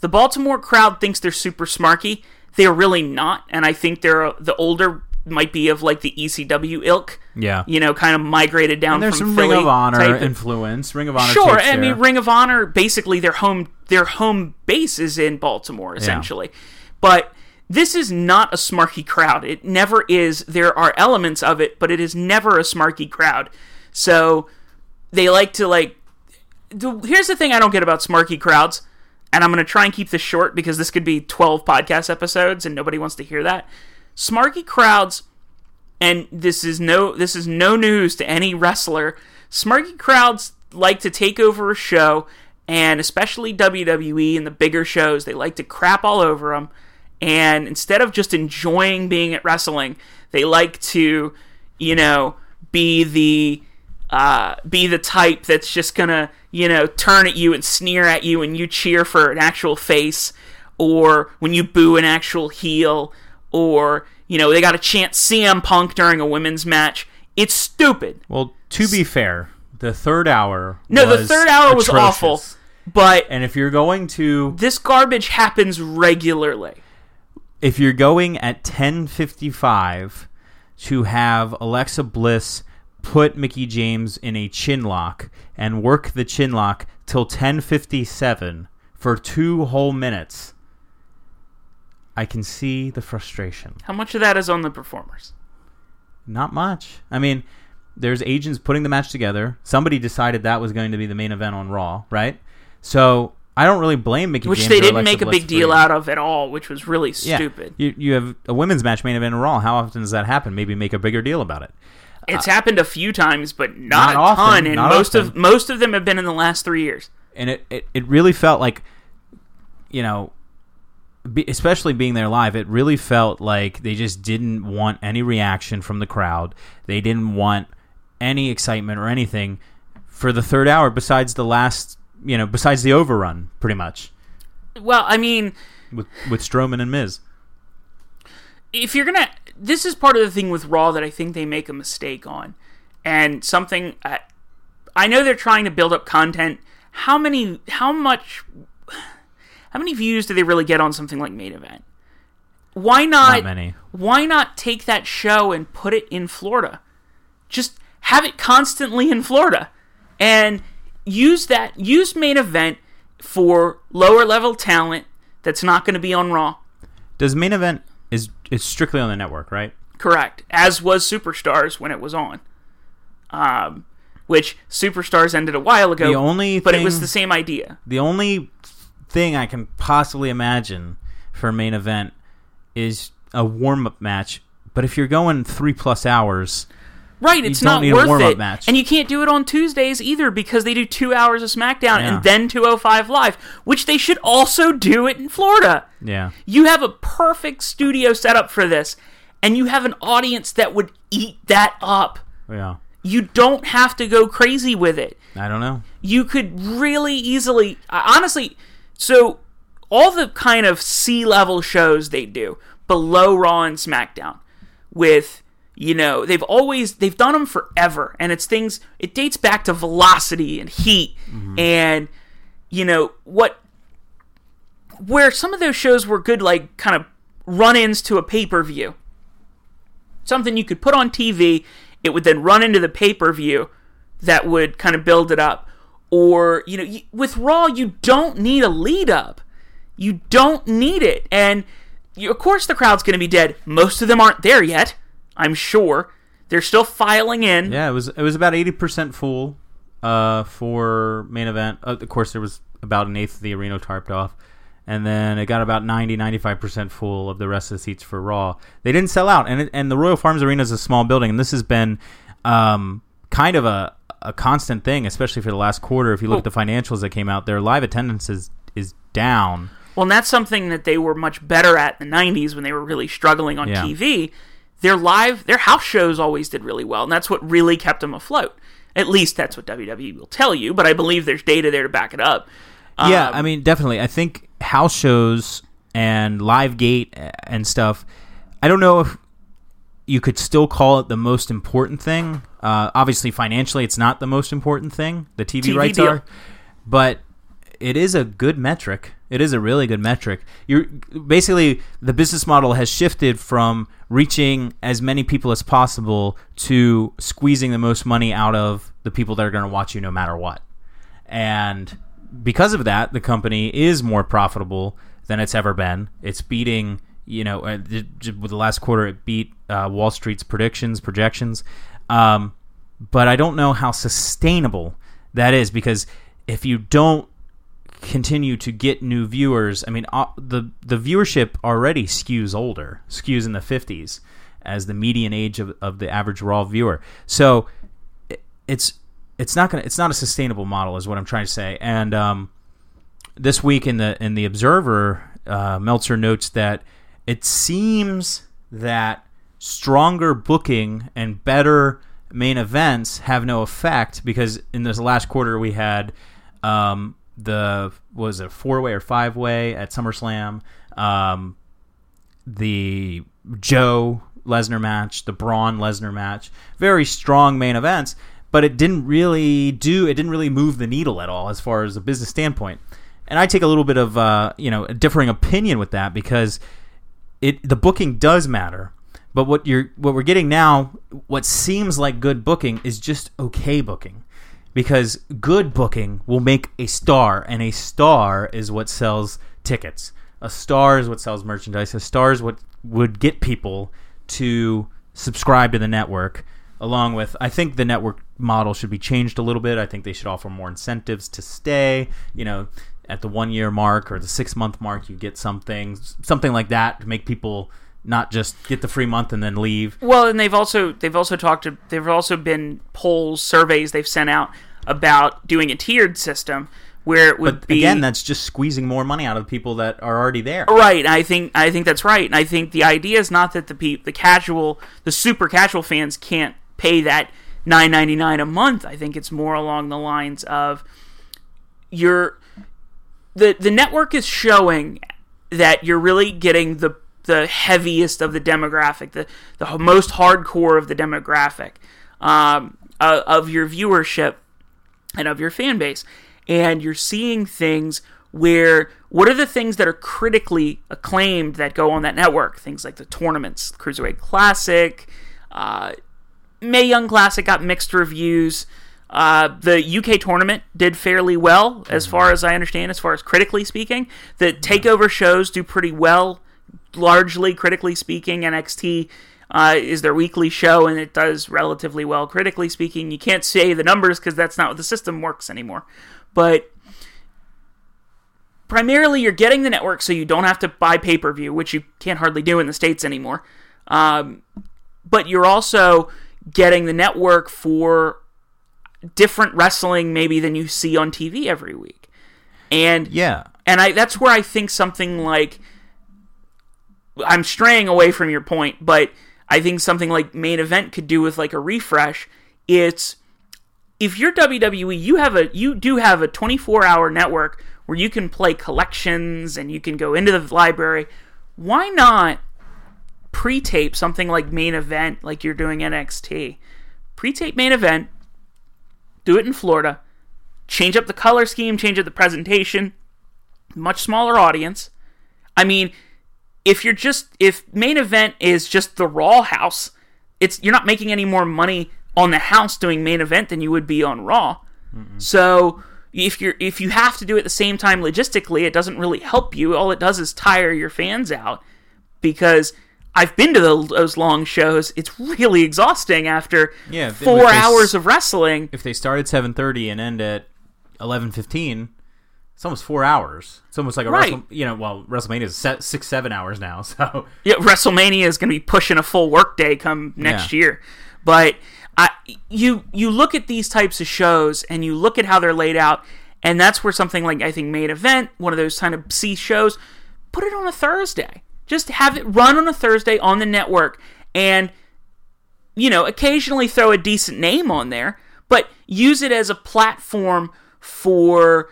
The Baltimore crowd thinks they're super smarky. They're really not, and I think they're the older might be of like the ECW ilk. Yeah. You know, kind of migrated down And there's from some Philly Ring of Honor type influence. Ring of Honor. Sure, I mean. Ring of Honor basically their home their home base is in Baltimore essentially. But this is not a smarky crowd. It never is. There are elements of it, but it is never a smarky crowd. So they like to like the, here's the thing I don't get about smarky crowds, and I'm going to try and keep this short because this could be 12 podcast episodes and nobody wants to hear that. Smarky crowds and this is no this is no news to any wrestler. Smarky crowds like to take over a show, and especially WWE and the bigger shows, they like to crap all over them. And instead of just enjoying being at wrestling, they like to, you know, be the uh, be the type that's just gonna, you know, turn at you and sneer at you, and you cheer for an actual face, or when you boo an actual heel, or you know, they got to chant CM Punk during a women's match. It's stupid. Well, to be fair, the third hour. No, the third hour was awful, but And if you're going to, this garbage happens regularly. if you're going at 10:55 to have Alexa Bliss put Mickie James in a chin lock and work the chin lock till 10:57 for two whole minutes, I can see the frustration. How much of that is on the performers? Not much. I mean, there's agents putting the match together. Somebody decided that was going to be the main event on Raw, right? So I don't really blame Mickie Which James they didn't make a big deal out of at all, which was really Yeah. stupid. You, you have a women's match main event on Raw. How often does that happen? Maybe make a bigger deal about it. It's uh, happened a few times, but not, Not a often, ton. And most of most of them have been in the last three years. and it, it, it really felt like you know be, especially being there live it really felt like they just didn't want any reaction from the crowd they didn't want any excitement or anything for the third hour besides the last you know besides the overrun pretty much Well, I mean, with with Strowman and Miz if you're gonna, this is part of the thing with Raw that I think they make a mistake on, and something I, I know they're trying to build up content. How many? How much? How many views do they really get on something like main event? Why not? not many Why not take that show and put it in Florida? Just have it constantly in Florida, and use that use main event for lower level talent that's not going to be on Raw. does main event is is strictly on the network right Correct. As was Superstars when it was on. Um, which Superstars ended a while ago. The only but it was the same idea. The only thing I can possibly imagine for a main event is a warm up match. But if you're going three plus hours, Right, it's not worth it. match. And you can't do it on Tuesdays either because they do two hours of SmackDown Yeah. and then 205 Live, which they should also do it in Florida. yeah, You have a perfect studio setup for this, and you have an audience that would eat that up. yeah, You don't have to go crazy with it. I don't know. you could really easily honestly so all the kind of C level shows they do below Raw and SmackDown with you know they've always they've done them forever. And it's things it dates back to velocity and heat mm-hmm. and you know what where some of those shows were good like kind of run-ins to a pay-per-view. Something you could put on TV it would then run into the pay-per-view that would kind of build it up. Or, you know, with Raw, you don't need a lead up. You don't need it. And you, of course, the crowd's going to be dead. Most of them aren't there yet, I'm sure. They're still filing in. Yeah, it was it was about eighty percent full uh, for main event. Uh, of course, there was about an eighth of the arena tarped off, and then it got about 90 95 percent full of the rest of the seats for Raw. They didn't sell out, and it, and the Royal Farms Arena is a small building, and this has been um, kind of a a constant thing, especially for the last quarter. If you look at the financials that came out, their live attendance is is down. Well, and that's something that they were much better at in the 90s when they were really struggling on Yeah. TV. their live, their house shows always did really well, and that's what really kept them afloat. At least that's what WWE will tell you, but I believe there's data there to back it up. Yeah, Um, I mean, definitely. I think house shows and live gate and stuff. I don't know if you could still call it the most important thing. Uh, obviously, financially, it's not the most important thing. The TV, TV rights deal. are, but it is a good metric. It is a really good metric. You're basically the business model has shifted from reaching as many people as possible to squeezing the most money out of the people that are going to watch you no matter what. And because of that, the company is more profitable than it's ever been. It's beating, you know, uh, with the last quarter, it beat uh, Wall Street's predictions, projections. Um, but I don't know how sustainable that is because if you don't continue to get new viewers, I mean, uh, the the viewership already skews older, skews in the fifties as the median age of, of the average Raw viewer. So it- it's it's not gonna it's not a sustainable model, is what I'm trying to say. And um, this week in the in the Observer, uh, Meltzer notes that it seems that stronger booking and better main events have no effect because in this last quarter we had um, the was it four way or five way at SummerSlam, um, the Joe Lesnar match, the Braun Lesnar match, very strong main events, but it didn't really do it didn't really move the needle at all as far as a business standpoint. And I take a little bit of uh, you know a differing opinion with that because it the booking does matter. But what you're what we're getting now, what seems like good booking is just okay booking. Because good booking will make a star, and a star is what sells tickets. A star is what sells merchandise. A star is what would get people to subscribe to the network. Along with, I think the network model should be changed a little bit. I think they should offer more incentives to stay. You know, at the one year mark or the six month mark, you get something, something like that to make people not just get the free month and then leave. Well, and they've also they've also talked to they've also been polls surveys they've sent out about doing a tiered system where it would But be again, that's just squeezing more money out of the people that are already there. Right, I think I think that's right, and I think the idea is not that the pe- the casual, the super casual fans can't pay that nine ninety nine a month. I think it's more along the lines of you're the the network is showing that you're really getting the the heaviest of the demographic, the the most hardcore of the demographic um, uh, of your viewership and of your fan base. And you're seeing things where what are the things that are critically acclaimed that go on that network? Things like the tournaments, Cruiserweight Classic, uh, Mae Young Classic got mixed reviews. Uh, the UK tournament did fairly well, as far as I understand, as far as critically speaking. The takeover shows do pretty well, largely critically speaking. NXT uh, is their weekly show, and it does relatively well critically speaking. You can't say the numbers because that's not what the system works anymore. But primarily, you're getting the network so you don't have to buy pay per view, which you can't hardly do in the States anymore. Um, but you're also getting the network for different wrestling maybe than you see on TV every week. And Yeah. and I that's where I think something like I'm straying away from your point, but I think something like main event could do with like a refresh. It's if you're WWE, you have a you do have a 24 hour network where you can play collections and you can go into the library. Why not pre-tape something like main event like you're doing NXT? Pre-tape main event, do it in Florida, change up the color scheme, change up the presentation, much smaller audience. I mean, if you're just if main event is just the Raw house, it's you're not making any more money on the house doing main event than you would be on Raw. So if you're if you have to do it at the same time logistically, it doesn't really help you. All it does is tire your fans out because I've been to the, those long shows. It's really exhausting after Yeah, four they hours of wrestling. If they start at seven thirty and end at eleven fifteen, it's almost four hours. It's almost like a Right. Wrestle, you know. Well, WrestleMania is six seven hours now. So Yeah, WrestleMania is going to be pushing a full workday come next Yeah. year. But I, you you look at these types of shows and you look at how they're laid out, and that's where something like I think main event, one of those kind of C shows, put it on a Thursday. Just have it run on a Thursday on the network, and you know, occasionally throw a decent name on there, but use it as a platform for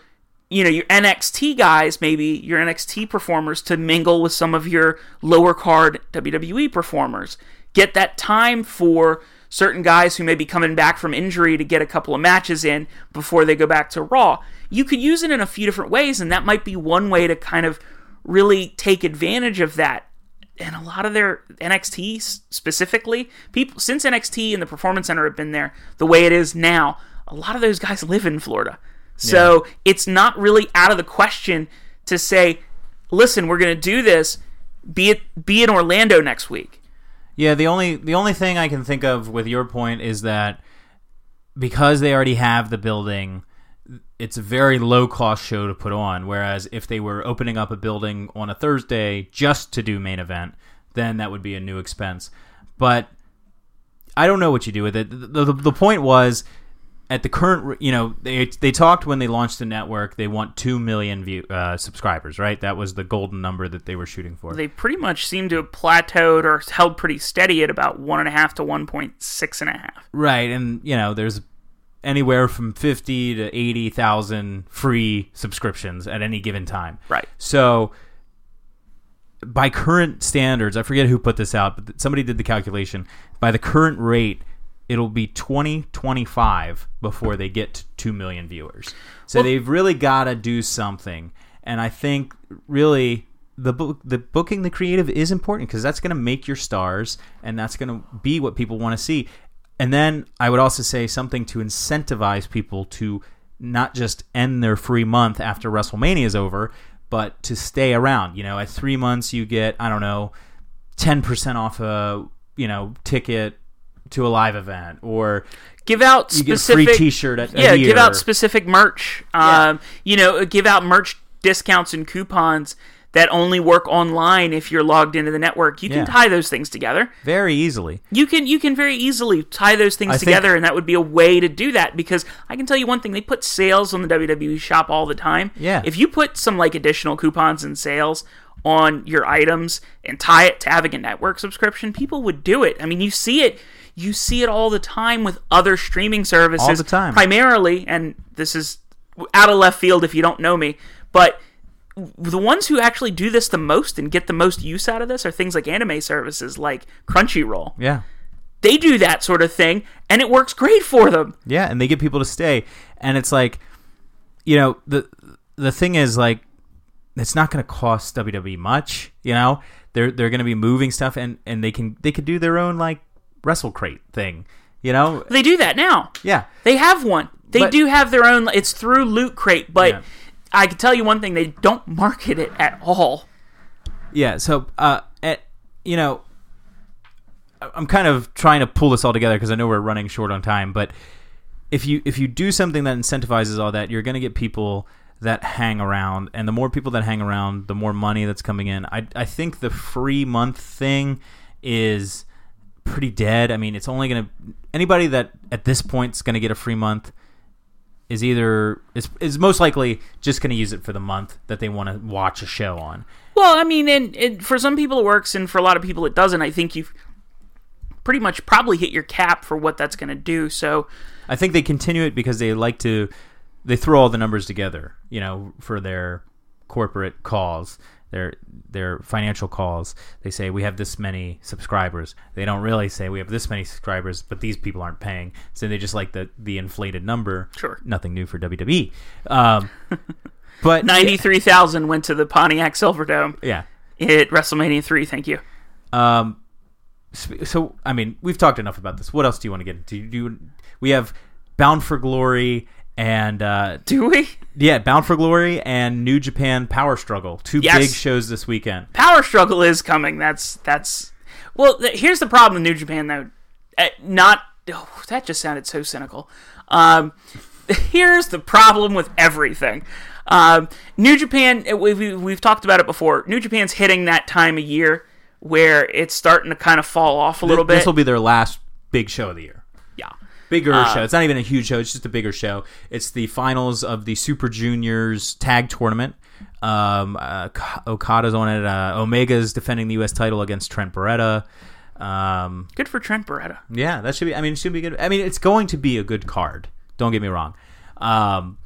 you know your NXT guys, maybe your NXT performers to mingle with some of your lower card WWE performers. Get that time for certain guys who may be coming back from injury to get a couple of matches in before they go back to Raw. You could use it in a few different ways, and that might be one way to kind of really take advantage of that. And a lot of their NXT specifically, people since NXT and the Performance Center have been there the way it is now, a lot of those guys live in Florida. So yeah. it's not really out of the question to say, listen, we're going to do this. Be it be in Orlando next week. Yeah, the only the only thing I can think of with your point is that because they already have the building, it's a very low cost show to put on. Whereas if they were opening up a building on a Thursday just to do main event, then that would be a new expense. But I don't know what you do with it. The, the, the point was at the current, you know, they they talked when they launched the network. They want two million view uh, subscribers, right? That was the golden number that they were shooting for. They pretty much seem to have plateaued or held pretty steady at about one and a half to one point six and a half. Right, and you know, there's anywhere from fifty to eighty thousand free subscriptions at any given time. Right. So by current standards, I forget who put this out, but somebody did the calculation. By the current rate, it'll be 2025 before they get to 2 million viewers. So well, they've really got to do something. And I think really the book, the booking the creative is important because that's going to make your stars and that's going to be what people want to see. And then I would also say something to incentivize people to not just end their free month after WrestleMania is over, but to stay around. You know, at 3 months you get, I don't know, 10% off a, you know, ticket to a live event or give out specific free T-shirt. At, yeah, give out specific merch. Yeah. Um, you know, give out merch discounts and coupons that only work online if you're logged into the network. You can tie those things together very easily. You can you can very easily tie those things I together, think, and that would be a way to do that. Because I can tell you one thing: they put sales on the WWE shop all the time. Yeah. If you put some like additional coupons and sales on your items and tie it to having a network subscription, people would do it. I mean, you see it you see it all the time with other streaming services. All the time. Primarily, and this is out of left field if you don't know me, but the ones who actually do this the most and get the most use out of this are things like anime services like Crunchyroll. Yeah. They do that sort of thing and it works great for them. Yeah, and they get people to stay. And it's like you know, the the thing is like it's not going to cost WWE much, you know? They're they're going to be moving stuff and and they can they could do their own like WrestleCrate thing. You know, they do that now. Yeah, they have one. They but, do have their own. It's through Loot Crate, but yeah. I can tell you one thing: they don't market it at all. Yeah. So, uh, at, you know, I'm kind of trying to pull this all together because I know we're running short on time. But if you if you do something that incentivizes all that, you're going to get people that hang around, and the more people that hang around, the more money that's coming in. I I think the free month thing is pretty dead. I mean, it's only going to anybody that at this point is going to get a free month is either is is most likely just going to use it for the month that they want to watch a show on. Well, I mean, and, and for some people it works, and for a lot of people it doesn't. I think you've pretty much probably hit your cap for what that's going to do. So, I think they continue it because they like to they throw all the numbers together, you know, for their corporate calls their their financial calls. They say we have this many subscribers. They don't really say we have this many subscribers, but these people aren't paying. So they just like the the inflated number. Sure, nothing new for WWE. Um, but ninety three thousand went to the Pontiac Silverdome. Yeah, at WrestleMania three. Thank you. Um, so I mean, we've talked enough about this. What else do you want to get into? Do you, we have Bound for Glory and uh, do we? Yeah, Bound for Glory and New Japan Power Struggle, two yes. big shows this weekend. Power Struggle is coming. That's that's well. Th- here's the problem with New Japan though. Uh, not oh, that just sounded so cynical. Um, here's the problem with everything. Um, New Japan, uh, we've, we've talked about it before. New Japan's hitting that time of year where it's starting to kind of fall off a little this, bit. This will be their last big show of the year bigger uh, show. It's not even a huge show. It's just a bigger show. It's the finals of the Super Juniors tag tournament. Um, uh, Okada's on it. Uh, Omega's defending the U.S. title against Trent Beretta. Um, Good for Trent Beretta. yeah, that should be. I mean, it should be good. I mean, it's going to be a good card. Don't get me wrong. Um,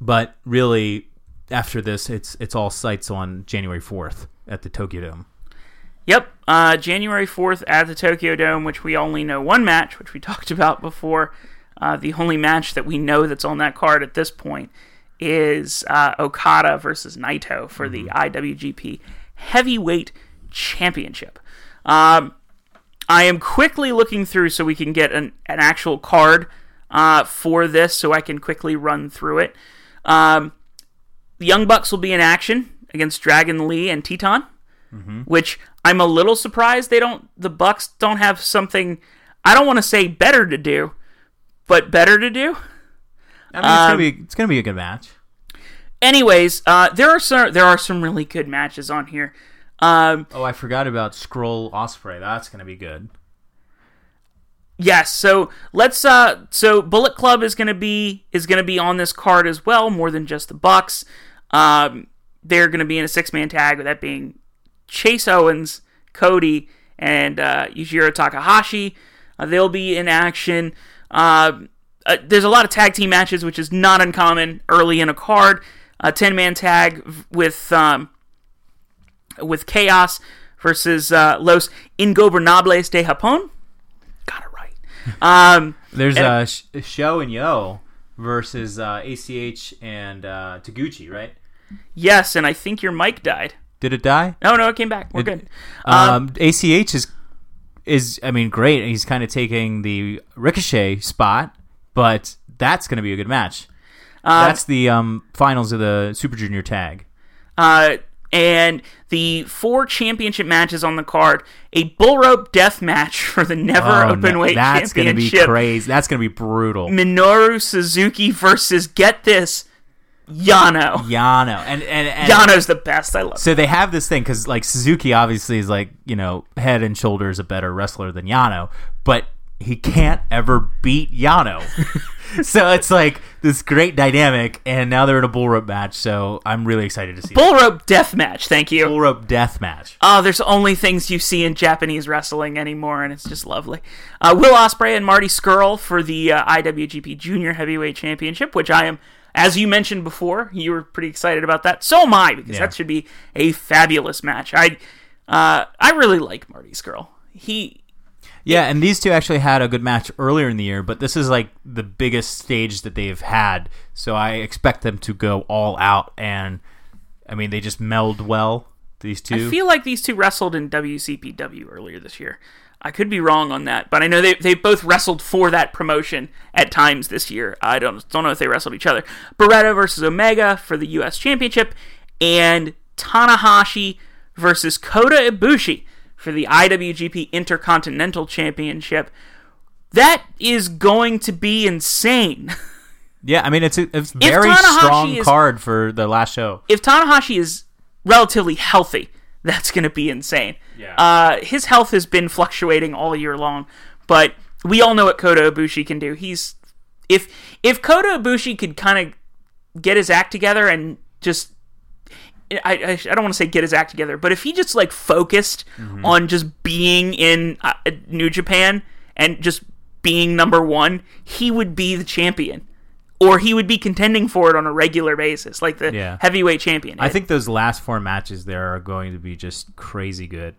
but really, after this, it's it's all sights on January fourth at the Tokyo Dome. Yep, uh, January 4th at the Tokyo Dome, which we only know one match, which we talked about before. Uh, the only match that we know that's on that card at this point is uh, Okada versus Naito for the IWGP Heavyweight Championship. Um, I am quickly looking through so we can get an, an actual card uh, for this so I can quickly run through it. Um, the Young Bucks will be in action against Dragon Lee and Titán which I'm a little surprised they don't. The Bucks don't have something. I don't want to say better to do, but better to do. I mean, it's gonna be it's gonna be a good match. Anyways, uh, there are some there are some really good matches on here. Um, Oh, I forgot about Scurll Ospreay. That's gonna be good. yes, so let's. Uh, so Bullet Club is gonna be is gonna be on this card as well, more than just the Bucks. Um, they're gonna be in a six man tag, with that being Chase Owens, Cody, and uh, Yujiro Takahashi. Uh, they'll be in action. Uh, uh, there's a lot of tag team matches, which is not uncommon early in a card. A ten man tag with um, with Chaos versus uh, Los Ingobernables de Japón. Got it right. Um, There's And- uh, Sh- Sho and Yoh versus uh, ACH and uh, Taguchi, right? yes, and I think your mic died. Did it die? No, no, it came back. We're It- good. Um, Um, ACH is is I mean great. He's kind of taking the Ricochet spot, but that's going to be a good match. that's the um, finals of the Super Junior tag. Uh, and the four championship matches on the card: a bull rope death match for the never Oh, open no, weight that's gonna be crazy. That's going to be brutal. Minoru Suzuki versus get this, Yano. Yano and and, and Yano's the best. I love. So they have this thing because like Suzuki obviously is like you know head and shoulders a better wrestler than Yano, but he can't ever beat Yano. so it's like this great dynamic, and now they're in a bull rope match. So I'm really excited to see Bull rope death match. Thank you. bull rope death match. Oh, there's only things you see in Japanese wrestling anymore, and it's just lovely. Uh, Will Ospreay and Marty Scurll for the uh, IWGP Junior Heavyweight Championship, which I am, as you mentioned before, you were pretty excited about that. So am I, because Yeah. that should be a fabulous match. I, uh, I really like Marty Scurll. He, Yeah, and these two actually had a good match earlier in the year, but this is like the biggest stage that they've had. So I expect them to go all out, and I mean they just meld well. These two. I feel like these two wrestled in WCPW earlier this year. I could be wrong on that, but I know they they both wrestled for that promotion at times this year. I don't don't know if they wrestled each other. Beretta versus Omega for the U.S. Championship, and Tanahashi versus Kota Ibushi for the IWGP Intercontinental Championship. That is going to be insane. Yeah, I mean it's a, it's very strong is- card for the last show. if Tanahashi is relatively healthy, that's going to be insane. Yeah. Uh, his health has been fluctuating all year long, but we all know what Kota Ibushi can do. He's if if Kota Ibushi could kind of get his act together and just I, I, I don't want to say get his act together, but if he just like focused on just being in uh, New Japan and just being number one, he would be the champion, or he would be contending for it on a regular basis, like the Yeah. heavyweight champion. I think those last four matches there are going to be just crazy good.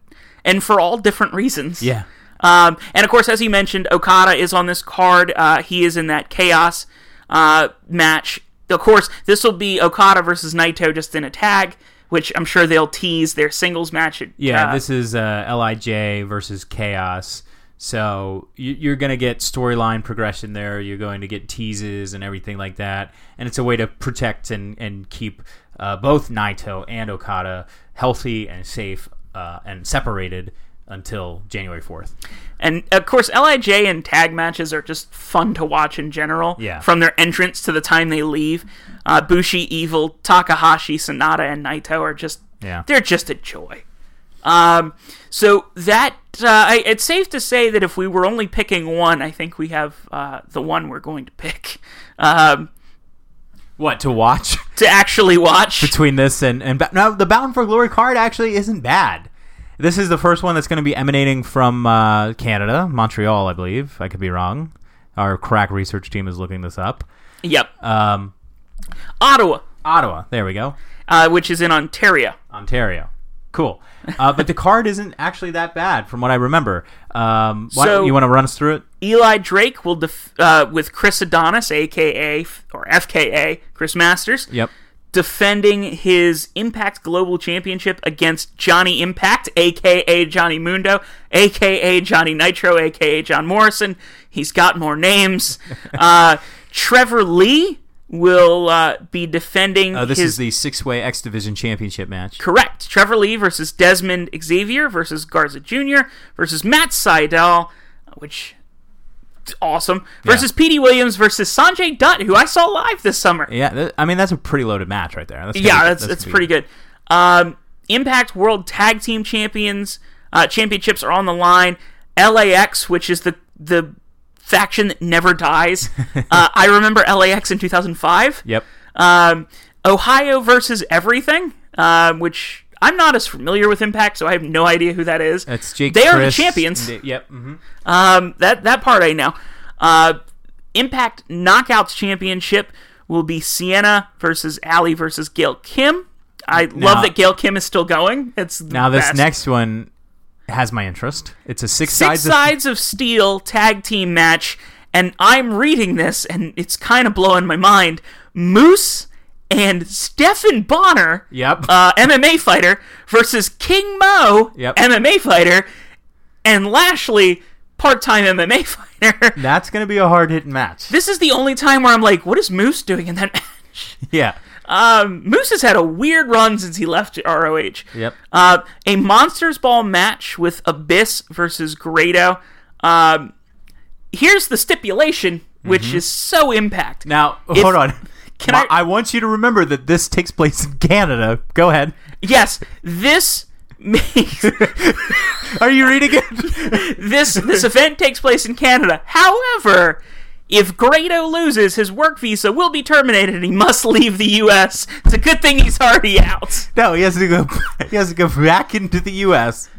and for all different reasons. Yeah. Um, and of course, as you mentioned, Okada is on this card. Uh, he is in that Chaos uh, match. Of course, this will be Okada versus Naito just in a tag, which I'm sure they'll tease their singles match. At, Yeah, uh, this is uh, Lij versus Chaos. So you- you're going to get storyline progression there. You're going to get teases and everything like that, and it's a way to protect and and keep uh, both Naito and Okada healthy and safe uh, and separated until January fourth. And of course, Lij and tag matches are just fun to watch in general. Yeah. From their entrance to the time they leave, uh, Bushi, Evil, Takahashi, Sanada, and Naito are just Yeah. they're just a joy. Um, so that uh, I, it's safe to say that if we were only picking one, I think we have uh, the one we're going to pick um, What to watch to actually watch. between this and and Ba- no, the Bound for Glory card actually isn't bad. This is the first one that's going to be emanating from uh, Canada, Montreal, I believe. I could be wrong. Our crack research team is looking this up. Yep. Um, Ottawa, Ottawa. There we go. uh, which is in Ontario. Ontario. Cool. Uh, but the card isn't actually that bad from what I remember. Um, why, So- you want to run us through it? Eli Drake will def- uh, with Chris Adonis, aka or FKA Chris Masters, Yep. defending his Impact Global Championship against Johnny Impact, aka Johnny Mundo, aka Johnny Nitro, aka John Morrison. He's got more names. uh, Trevor Lee will uh, be defending Uh, this his is the six-way X Division Championship match. Correct. Trevor Lee versus Desmond Xavier versus Garza Jr. versus Matt Sydal, which awesome. Versus Petey Williams versus Sanjay Dutt, who I saw live this summer. Yeah, th- I mean that's a pretty loaded match right there. That's Yeah, be- that's that's pretty be- good. Um, Impact World Tag Team Champions uh, championships are on the line. LAX, which is the the faction that never dies. uh, I remember LAX in 2005. Yep. Um, Ohio versus everything, um, which I'm not as familiar with Impact, so I have no idea who that is. That's Jake. They are the champions. and- Yep. hmm Um, that that part I know. Uh, Impact Knockouts Championship will be Sienna versus Allie versus Gail Kim. I love that Gail Kim is still going. It's the Now this best. next one has my interest. It's a six, six sides. of- sides of steel tag team match, and I'm reading this, and it's kind of blowing my mind. Moose and Stephan Bonnar, Yep. uh, MMA fighter, versus King Mo, Yep. MMA fighter, and Lashley, part-time MMA fighter. That's gonna be a hard hitting match. This is the only time where I'm like, what is Moose doing in that match? yeah. Um, Moose has had a weird run since he left ROH. Yep. Uh, a Monsters Ball match with Abyss versus Grado. Um, here's the stipulation, which is so impact. Now If- hold on. Can I- I want you to remember that this takes place in Canada. Go ahead. Yes, this makes Are you reading it? this this event takes place in Canada. However, if Grado loses, his work visa will be terminated and he must leave the U.S. It's a good thing he's already out. no, he has to go. He has to go back into the U.S.,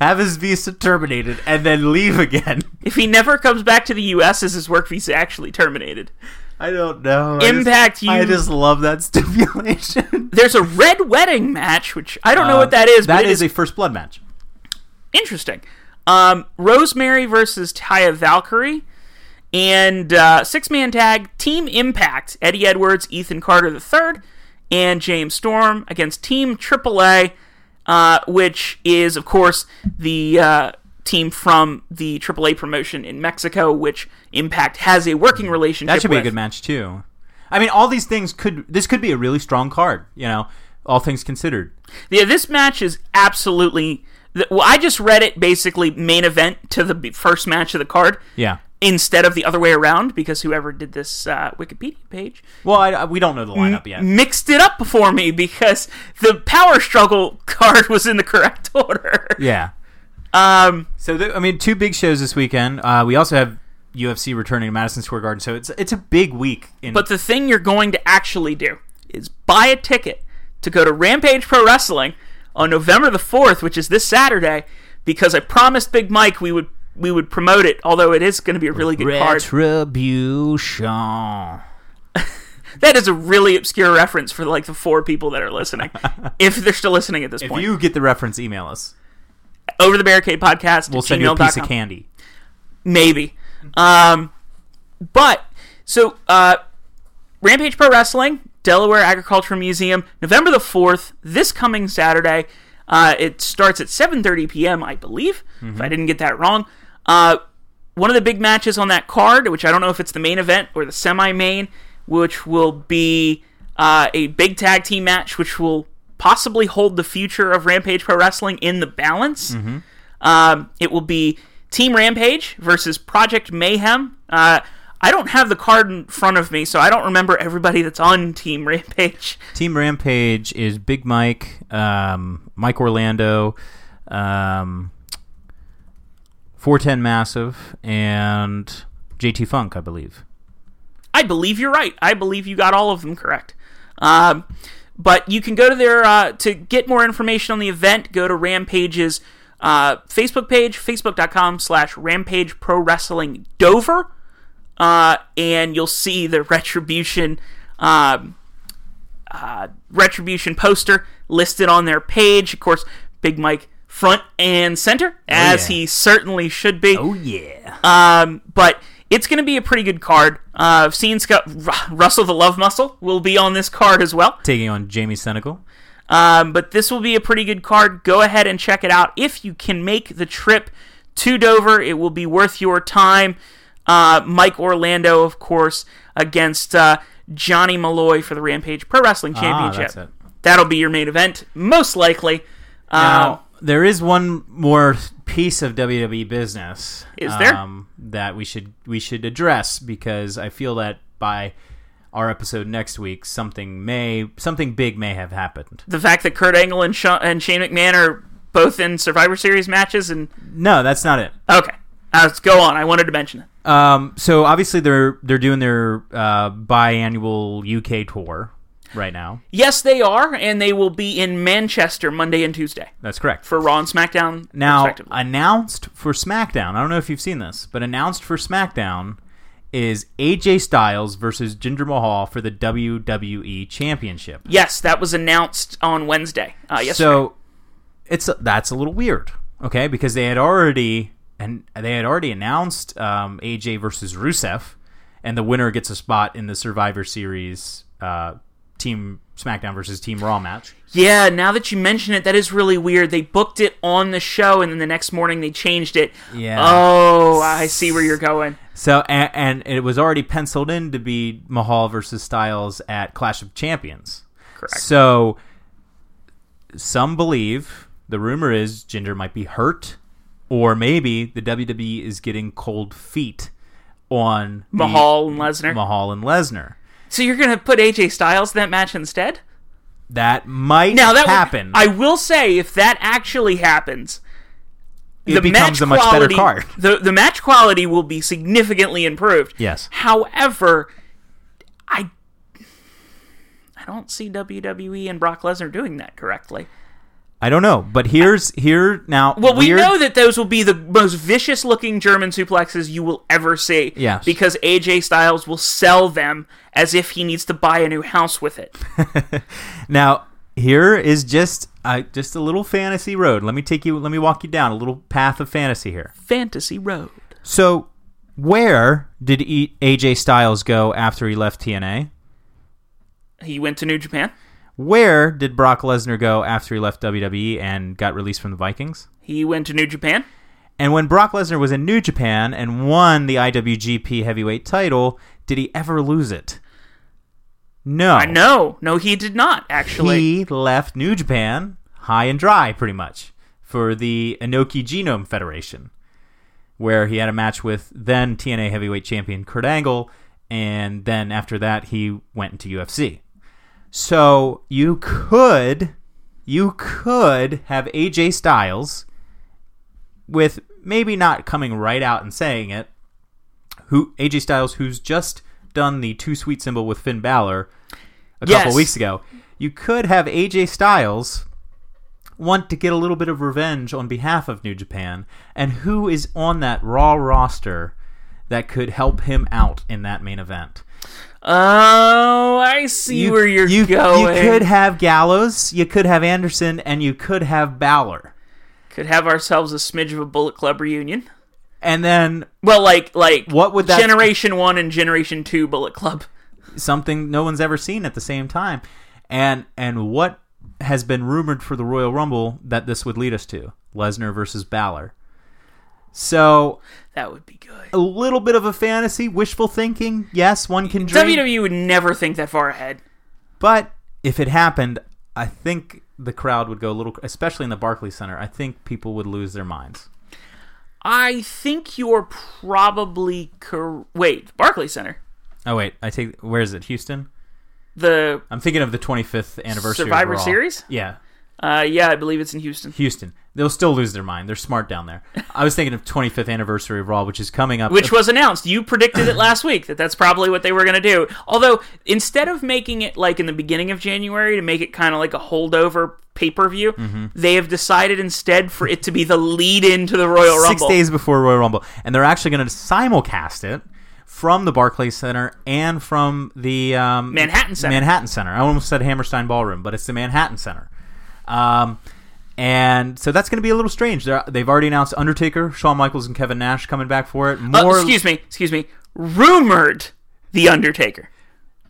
have his visa terminated, and then leave again. If he never comes back to the U.S., is his work visa actually terminated? I don't know. I Impact, just, I just love that stipulation. There's a red wedding match, which I don't know what that is, Uh, That but it is is a first blood match. interesting. Um, Rosemary versus Taya Valkyrie, and uh, six man tag Team Impact: Eddie Edwards, Ethan Carter III, and James Storm against Team AAA, uh, which is of course the uh, team from the AAA promotion in Mexico, which Impact has a working relationship. That should be a good match too. I mean, all these things could. This could be a really strong card. You know, all things considered. Yeah, this match is absolutely. Well, I just read it basically main event to the first match of the card Yeah. Instead of the other way around because whoever did this uh, Wikipedia page Well, I, we don't know the lineup yet. mixed it up for me because the Power Struggle card was in the correct order. Yeah. Um, So the, I mean, two big shows this weekend. Uh, we also have UFC returning to Madison Square Garden. So it's it's a big week. In, but the thing you're going to actually do is buy a ticket to go to Rampage Pro Wrestling on November the 4th, which is this Saturday, because I promised Big Mike we would we would promote it, although it is going to be a really good card. Retribution. That is a really obscure reference for like the four people that are listening, if they're still listening at this If point. you get the reference, email us. Over the Barricade Podcast. We'll send you a piece of candy. maybe. Um, but so uh, Rampage Pro Wrestling, Delaware Agricultural Museum, November the fourth, this coming Saturday. Uh, it starts at 7:30 p.m. I believe, if I didn't get that wrong. Uh, one of the big matches on that card, which I don't know if it's the main event or the semi-main, which will be uh, a big tag team match, which will possibly hold the future of Rampage Pro Wrestling in the balance. Um, it will be Team Rampage versus Project Mayhem. Uh, I don't have the card in front of me, so I don't remember everybody that's on Team Rampage. Team Rampage is Big Mike, um, Mike Orlando, um, 410 Massive, and JT Funk, I believe. I believe you're right. I believe you got all of them correct. Um, but you can go to their uh, to get more information on the event. Go to Rampage's uh, Facebook page, facebook.com slash Rampage Pro Wrestling Dover. Uh, and you'll see the Retribution um, uh, Retribution poster listed on their page. Of course, Big Mike front and center, as yeah. he certainly should be. Oh yeah. Um, but it's going to be a pretty good card. Uh, I've seen Scott Ru- Russell the Love Muscle will be on this card as well. Taking on Jamie Senegal. Um, but this will be a pretty good card. Go ahead and check it out. If you can make the trip to Dover, it will be worth your time. Uh, Mike Orlando, of course, against uh, Johnny Malloy for the Rampage Pro Wrestling Championship. Ah, that's it. That'll be your main event, most likely. Um, Now, there is one more piece of WWE business. Is there? um, that we should we should address because I feel that by our episode next week, something may something big may have happened. the fact that Kurt Angle and, and Shane McMahon are both in Survivor Series matches, and No, that's not it. okay, uh, let's go on. I wanted to mention it. Um, so obviously they're they're doing their uh, biannual UK tour right now. Yes, they are, and they will be in Manchester Monday and Tuesday That's correct. for Raw and SmackDown. Now announced for SmackDown. I don't know if you've seen this, but announced for SmackDown is AJ Styles versus Jinder Mahal for the WWE Championship. yes, that was announced on Wednesday. Uh, yesterday. So it's that's a little weird, okay? Because they had already and they had already announced um, AJ versus Rusev, and the winner gets a spot in the Survivor Series uh, Team SmackDown versus Team Raw match. yeah, now that you mention it, that is really weird. They booked it on the show, and then the next morning they changed it. Yeah. Oh, I see where you're going. So and, and it was already penciled in to be Mahal versus Styles at Clash of Champions. Correct. So some believe the rumor is Jinder might be hurt, or maybe the WWE is getting cold feet on the- Mahal and Lesnar. Mahal and Lesnar. So you're gonna put AJ Styles in that match instead? That might Now that happen. I will say, if that actually happens, it becomes a much quality, better card. The the match quality will be significantly improved. Yes. However, I I don't see WWE and Brock Lesnar doing that correctly. I don't know, but here's here now. Well, we weird- know that those will be the most vicious looking German suplexes you will ever see. Yes. Because AJ Styles will sell them as if he needs to buy a new house with it. Now, here is just uh, just a little fantasy road. Let me take you. Let me walk you down a little path of fantasy here. Fantasy Road. So, where did AJ Styles go after he left TNA? He went to New Japan. Where did Brock Lesnar go after he left WWE and got released from the Vikings? He went to New Japan. And when Brock Lesnar was in New Japan and won the IWGP Heavyweight title, did he ever lose it? No. No, no, he did not actually. He left New Japan high and dry, pretty much, for the Inoki Genome Federation, where he had a match with then TNA Heavyweight Champion Kurt Angle, and then after that he went into UFC. So you could, you could have AJ Styles, with maybe not coming right out and saying it, who AJ Styles, who's just done the two sweet symbol with Finn Balor a Yes. couple weeks ago. You could have AJ Styles want to get a little bit of revenge on behalf of New Japan, and who is on that Raw roster that could help him out in that main event? Oh, I see where you're you, going. You could have Gallows, you could have Anderson, and you could have Balor. Could have ourselves a smidge of a Bullet Club reunion. And then Well, like like What would that- Generation One and Generation Two Bullet Club? something no one's ever seen at the same time. And and what has been rumored for the Royal Rumble that this would lead us to? Lesnar versus Balor. So That would be good. a little bit of a fantasy, wishful thinking. Yes, one can dream. WWE would never think that far ahead. But if it happened, I think the crowd would go a little, especially in the Barclays Center. I think people would lose their minds. I think you're probably cor- wait Barclays Center. Oh wait, I take. Where is it? Houston. The I'm thinking of the 25th anniversary of Survivor. Series? Yeah, uh, yeah, I believe it's in Houston. Houston. They'll still lose their mind. They're smart down there. I was thinking of 25th anniversary of Raw, which is coming up. which was announced. You predicted it last week that that's probably what they were going to do. Although instead of making it like in the beginning of January to make it kind of like a holdover pay per view, Mm-hmm. they have decided instead for it to be the lead into the Royal Rumble, six days before Royal Rumble, and they're actually going to simulcast it from the Barclays Center and from the um, Manhattan Center. Manhattan Center. I almost said Hammerstein Ballroom, but it's the Manhattan Center. Um, and so that's going to be a little strange. They're, they've already announced Undertaker, Shawn Michaels, and Kevin Nash coming back for it. Uh, More, excuse me, excuse me. Rumored the Undertaker.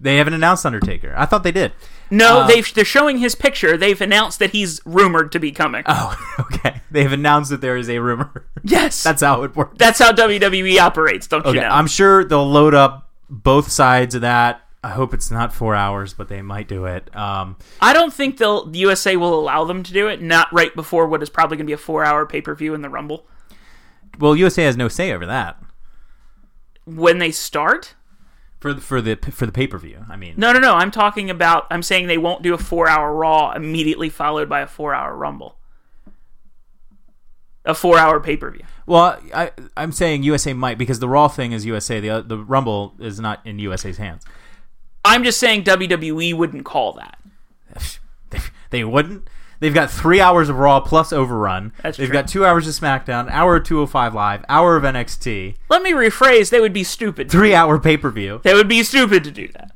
they haven't announced Undertaker. I thought they did. No, Uh, they've, they're showing his picture. They've announced that he's rumored to be coming. Oh, okay. They've announced that there is a rumor. yes, that's how it works. that's how WWE operates. Don't Okay, you know? I'm sure they'll load up both sides of that. I hope it's not four hours, but they might do it. Um, I don't think they'll the USA will allow them to do it. Not right before what is probably going to be a four-hour pay-per-view in the Rumble. well, USA has no say over that when they start. for the, for the for the pay per view. I mean, No, no, no. I'm talking about. I'm saying they won't do a four-hour Raw immediately followed by a four-hour Rumble. A four-hour pay-per-view. well, I I'm saying USA might because the Raw thing is USA. The the Rumble is not in USA's hands. I'm just saying WWE wouldn't call that. They, wouldn't. They've got three hours of Raw plus Overrun. That's They've true. got two hours of SmackDown, hour of 205 Live, hour of NXT, Let me rephrase. They would be stupid. three hour pay per view. They would be stupid to do that.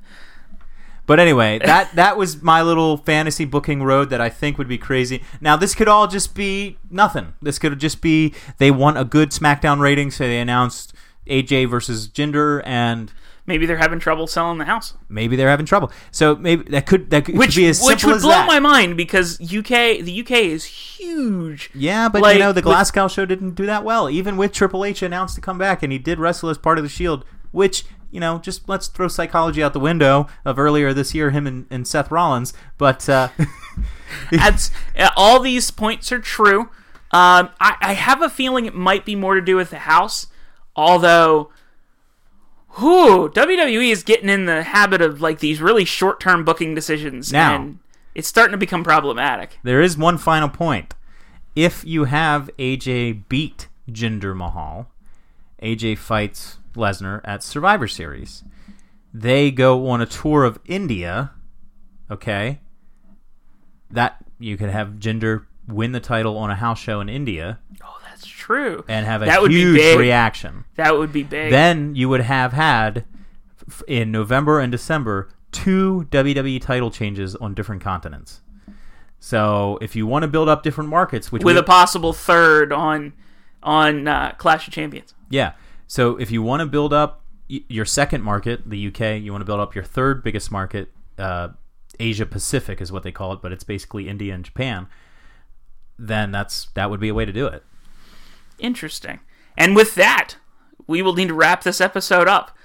But anyway, that that was my little fantasy booking road that I think would be crazy. Now this could all just be nothing. This could just be they want a good SmackDown rating, so they announced AJ versus Jinder, and Maybe they're having trouble selling the house, maybe they're having trouble. So maybe that could that could, which be as which would blow that. my mind because UK the UK is huge. Yeah, but Like, you know the with- Glasgow show didn't do that well. Even with Triple H announced to come back, and he did wrestle as part of the Shield, which you know just let's throw psychology out the window of earlier this year, him and, and Seth Rollins. But uh, That's uh, all these points are true. Um, I, I have a feeling it might be more to do with the house, although. Whew, WWE is getting in the habit of like these really short-term booking decisions, Now. and it's starting to become problematic. There is one final point. If you have AJ beat Jinder Mahal, AJ fights Lesnar at Survivor Series. They go on a tour of India. Okay, that you could have Jinder win the title on a house show in India Oh, true. and have a That would be huge big. reaction. That would be big. Then you would have had in November and December two WWE title changes on different continents. So if you want to build up different markets, which with we- a possible third on on uh, Clash of Champions. yeah, so if you want to build up your second market, the UK, you want to build up your third biggest market, uh, Asia Pacific is what they call it, but it's basically India and Japan. Then that's that would be a way to do it. Interesting. And with that, we will need to wrap this episode up.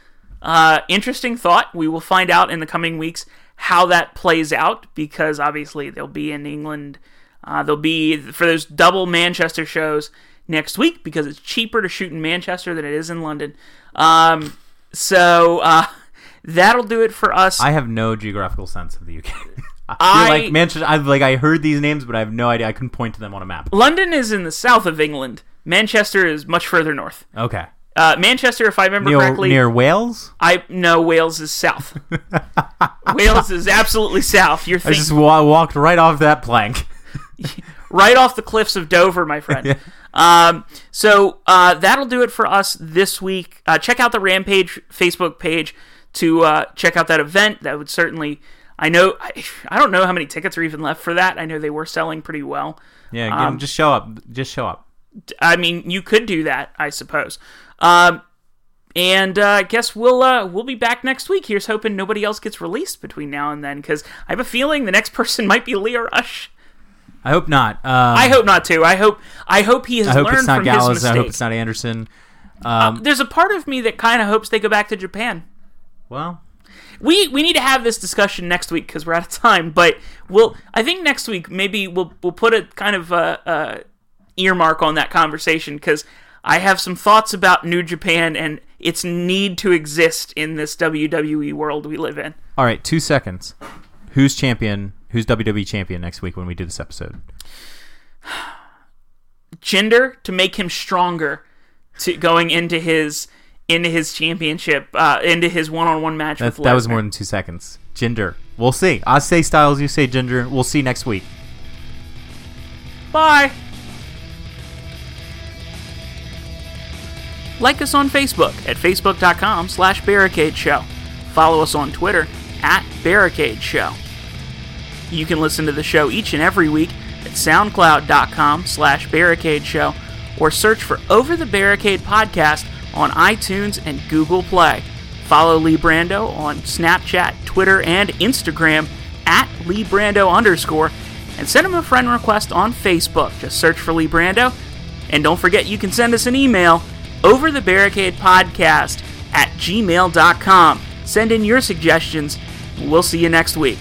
Uh, interesting thought. We will find out in the coming weeks how that plays out because obviously they'll be in England. Uh, they'll be for those double Manchester shows next week because it's cheaper to shoot in Manchester than it is in London. Um, so uh, that'll do it for us. I have no geographical sense of the UK. I I- like Manchester. I've like I heard these names, but I have no idea. I couldn't point to them on a map. London is in the south of England. Manchester is much further north. Okay, Uh, Manchester, if I remember near, correctly, near Wales. I no Wales is south. Wales is absolutely south. You're I just wa- walked right off that plank. right off the cliffs of Dover, my friend. yeah. Um, so uh, that'll do it for us this week. Uh, check out the Rampage Facebook page to uh, check out that event. That would certainly. I know. I, I don't know how many tickets are even left for that. I know they were selling pretty well. Yeah, Um, just show up. Just show up. I mean, you could do that, I suppose. Um, and uh, I guess we'll uh, we'll be back next week. Here's hoping nobody else gets released between now and then, because I have a feeling the next person might be Lio Rush. I hope not. Um, I hope not too. I hope I hope he has I hope learned it's not from Gallows. his I hope it's not Anderson. Um, There's a part of me that kind of hopes they go back to Japan. well, We we need to have this discussion next week because we're out of time. But we'll I think next week maybe we'll we'll put a kind of a, a earmark on that conversation because I have some thoughts about New Japan and its need to exist in this WWE world we live in. all right. Two seconds. Who's champion? Who's WWE champion next week when we do this episode? Jinder to make him stronger to going into his into his championship uh, into his one on one match That, that was more than two seconds. Jinder. We'll see. I say Styles, you say Jinder. We'll see next week. Bye. Like us on Facebook at facebook.com slash barricade show. Follow us on Twitter at barricade show. You can listen to the show each and every week at soundcloud.com slash barricade show or search for Over the Barricade podcast on iTunes and Google Play. Follow Lee Brando on Snapchat, Twitter, and Instagram at Lee Brando underscore and send him a friend request on Facebook. Just search for Lee Brando. And don't forget you can send us an email over the barricade podcast at gmail.com. Send in your suggestions. We'll see you next week.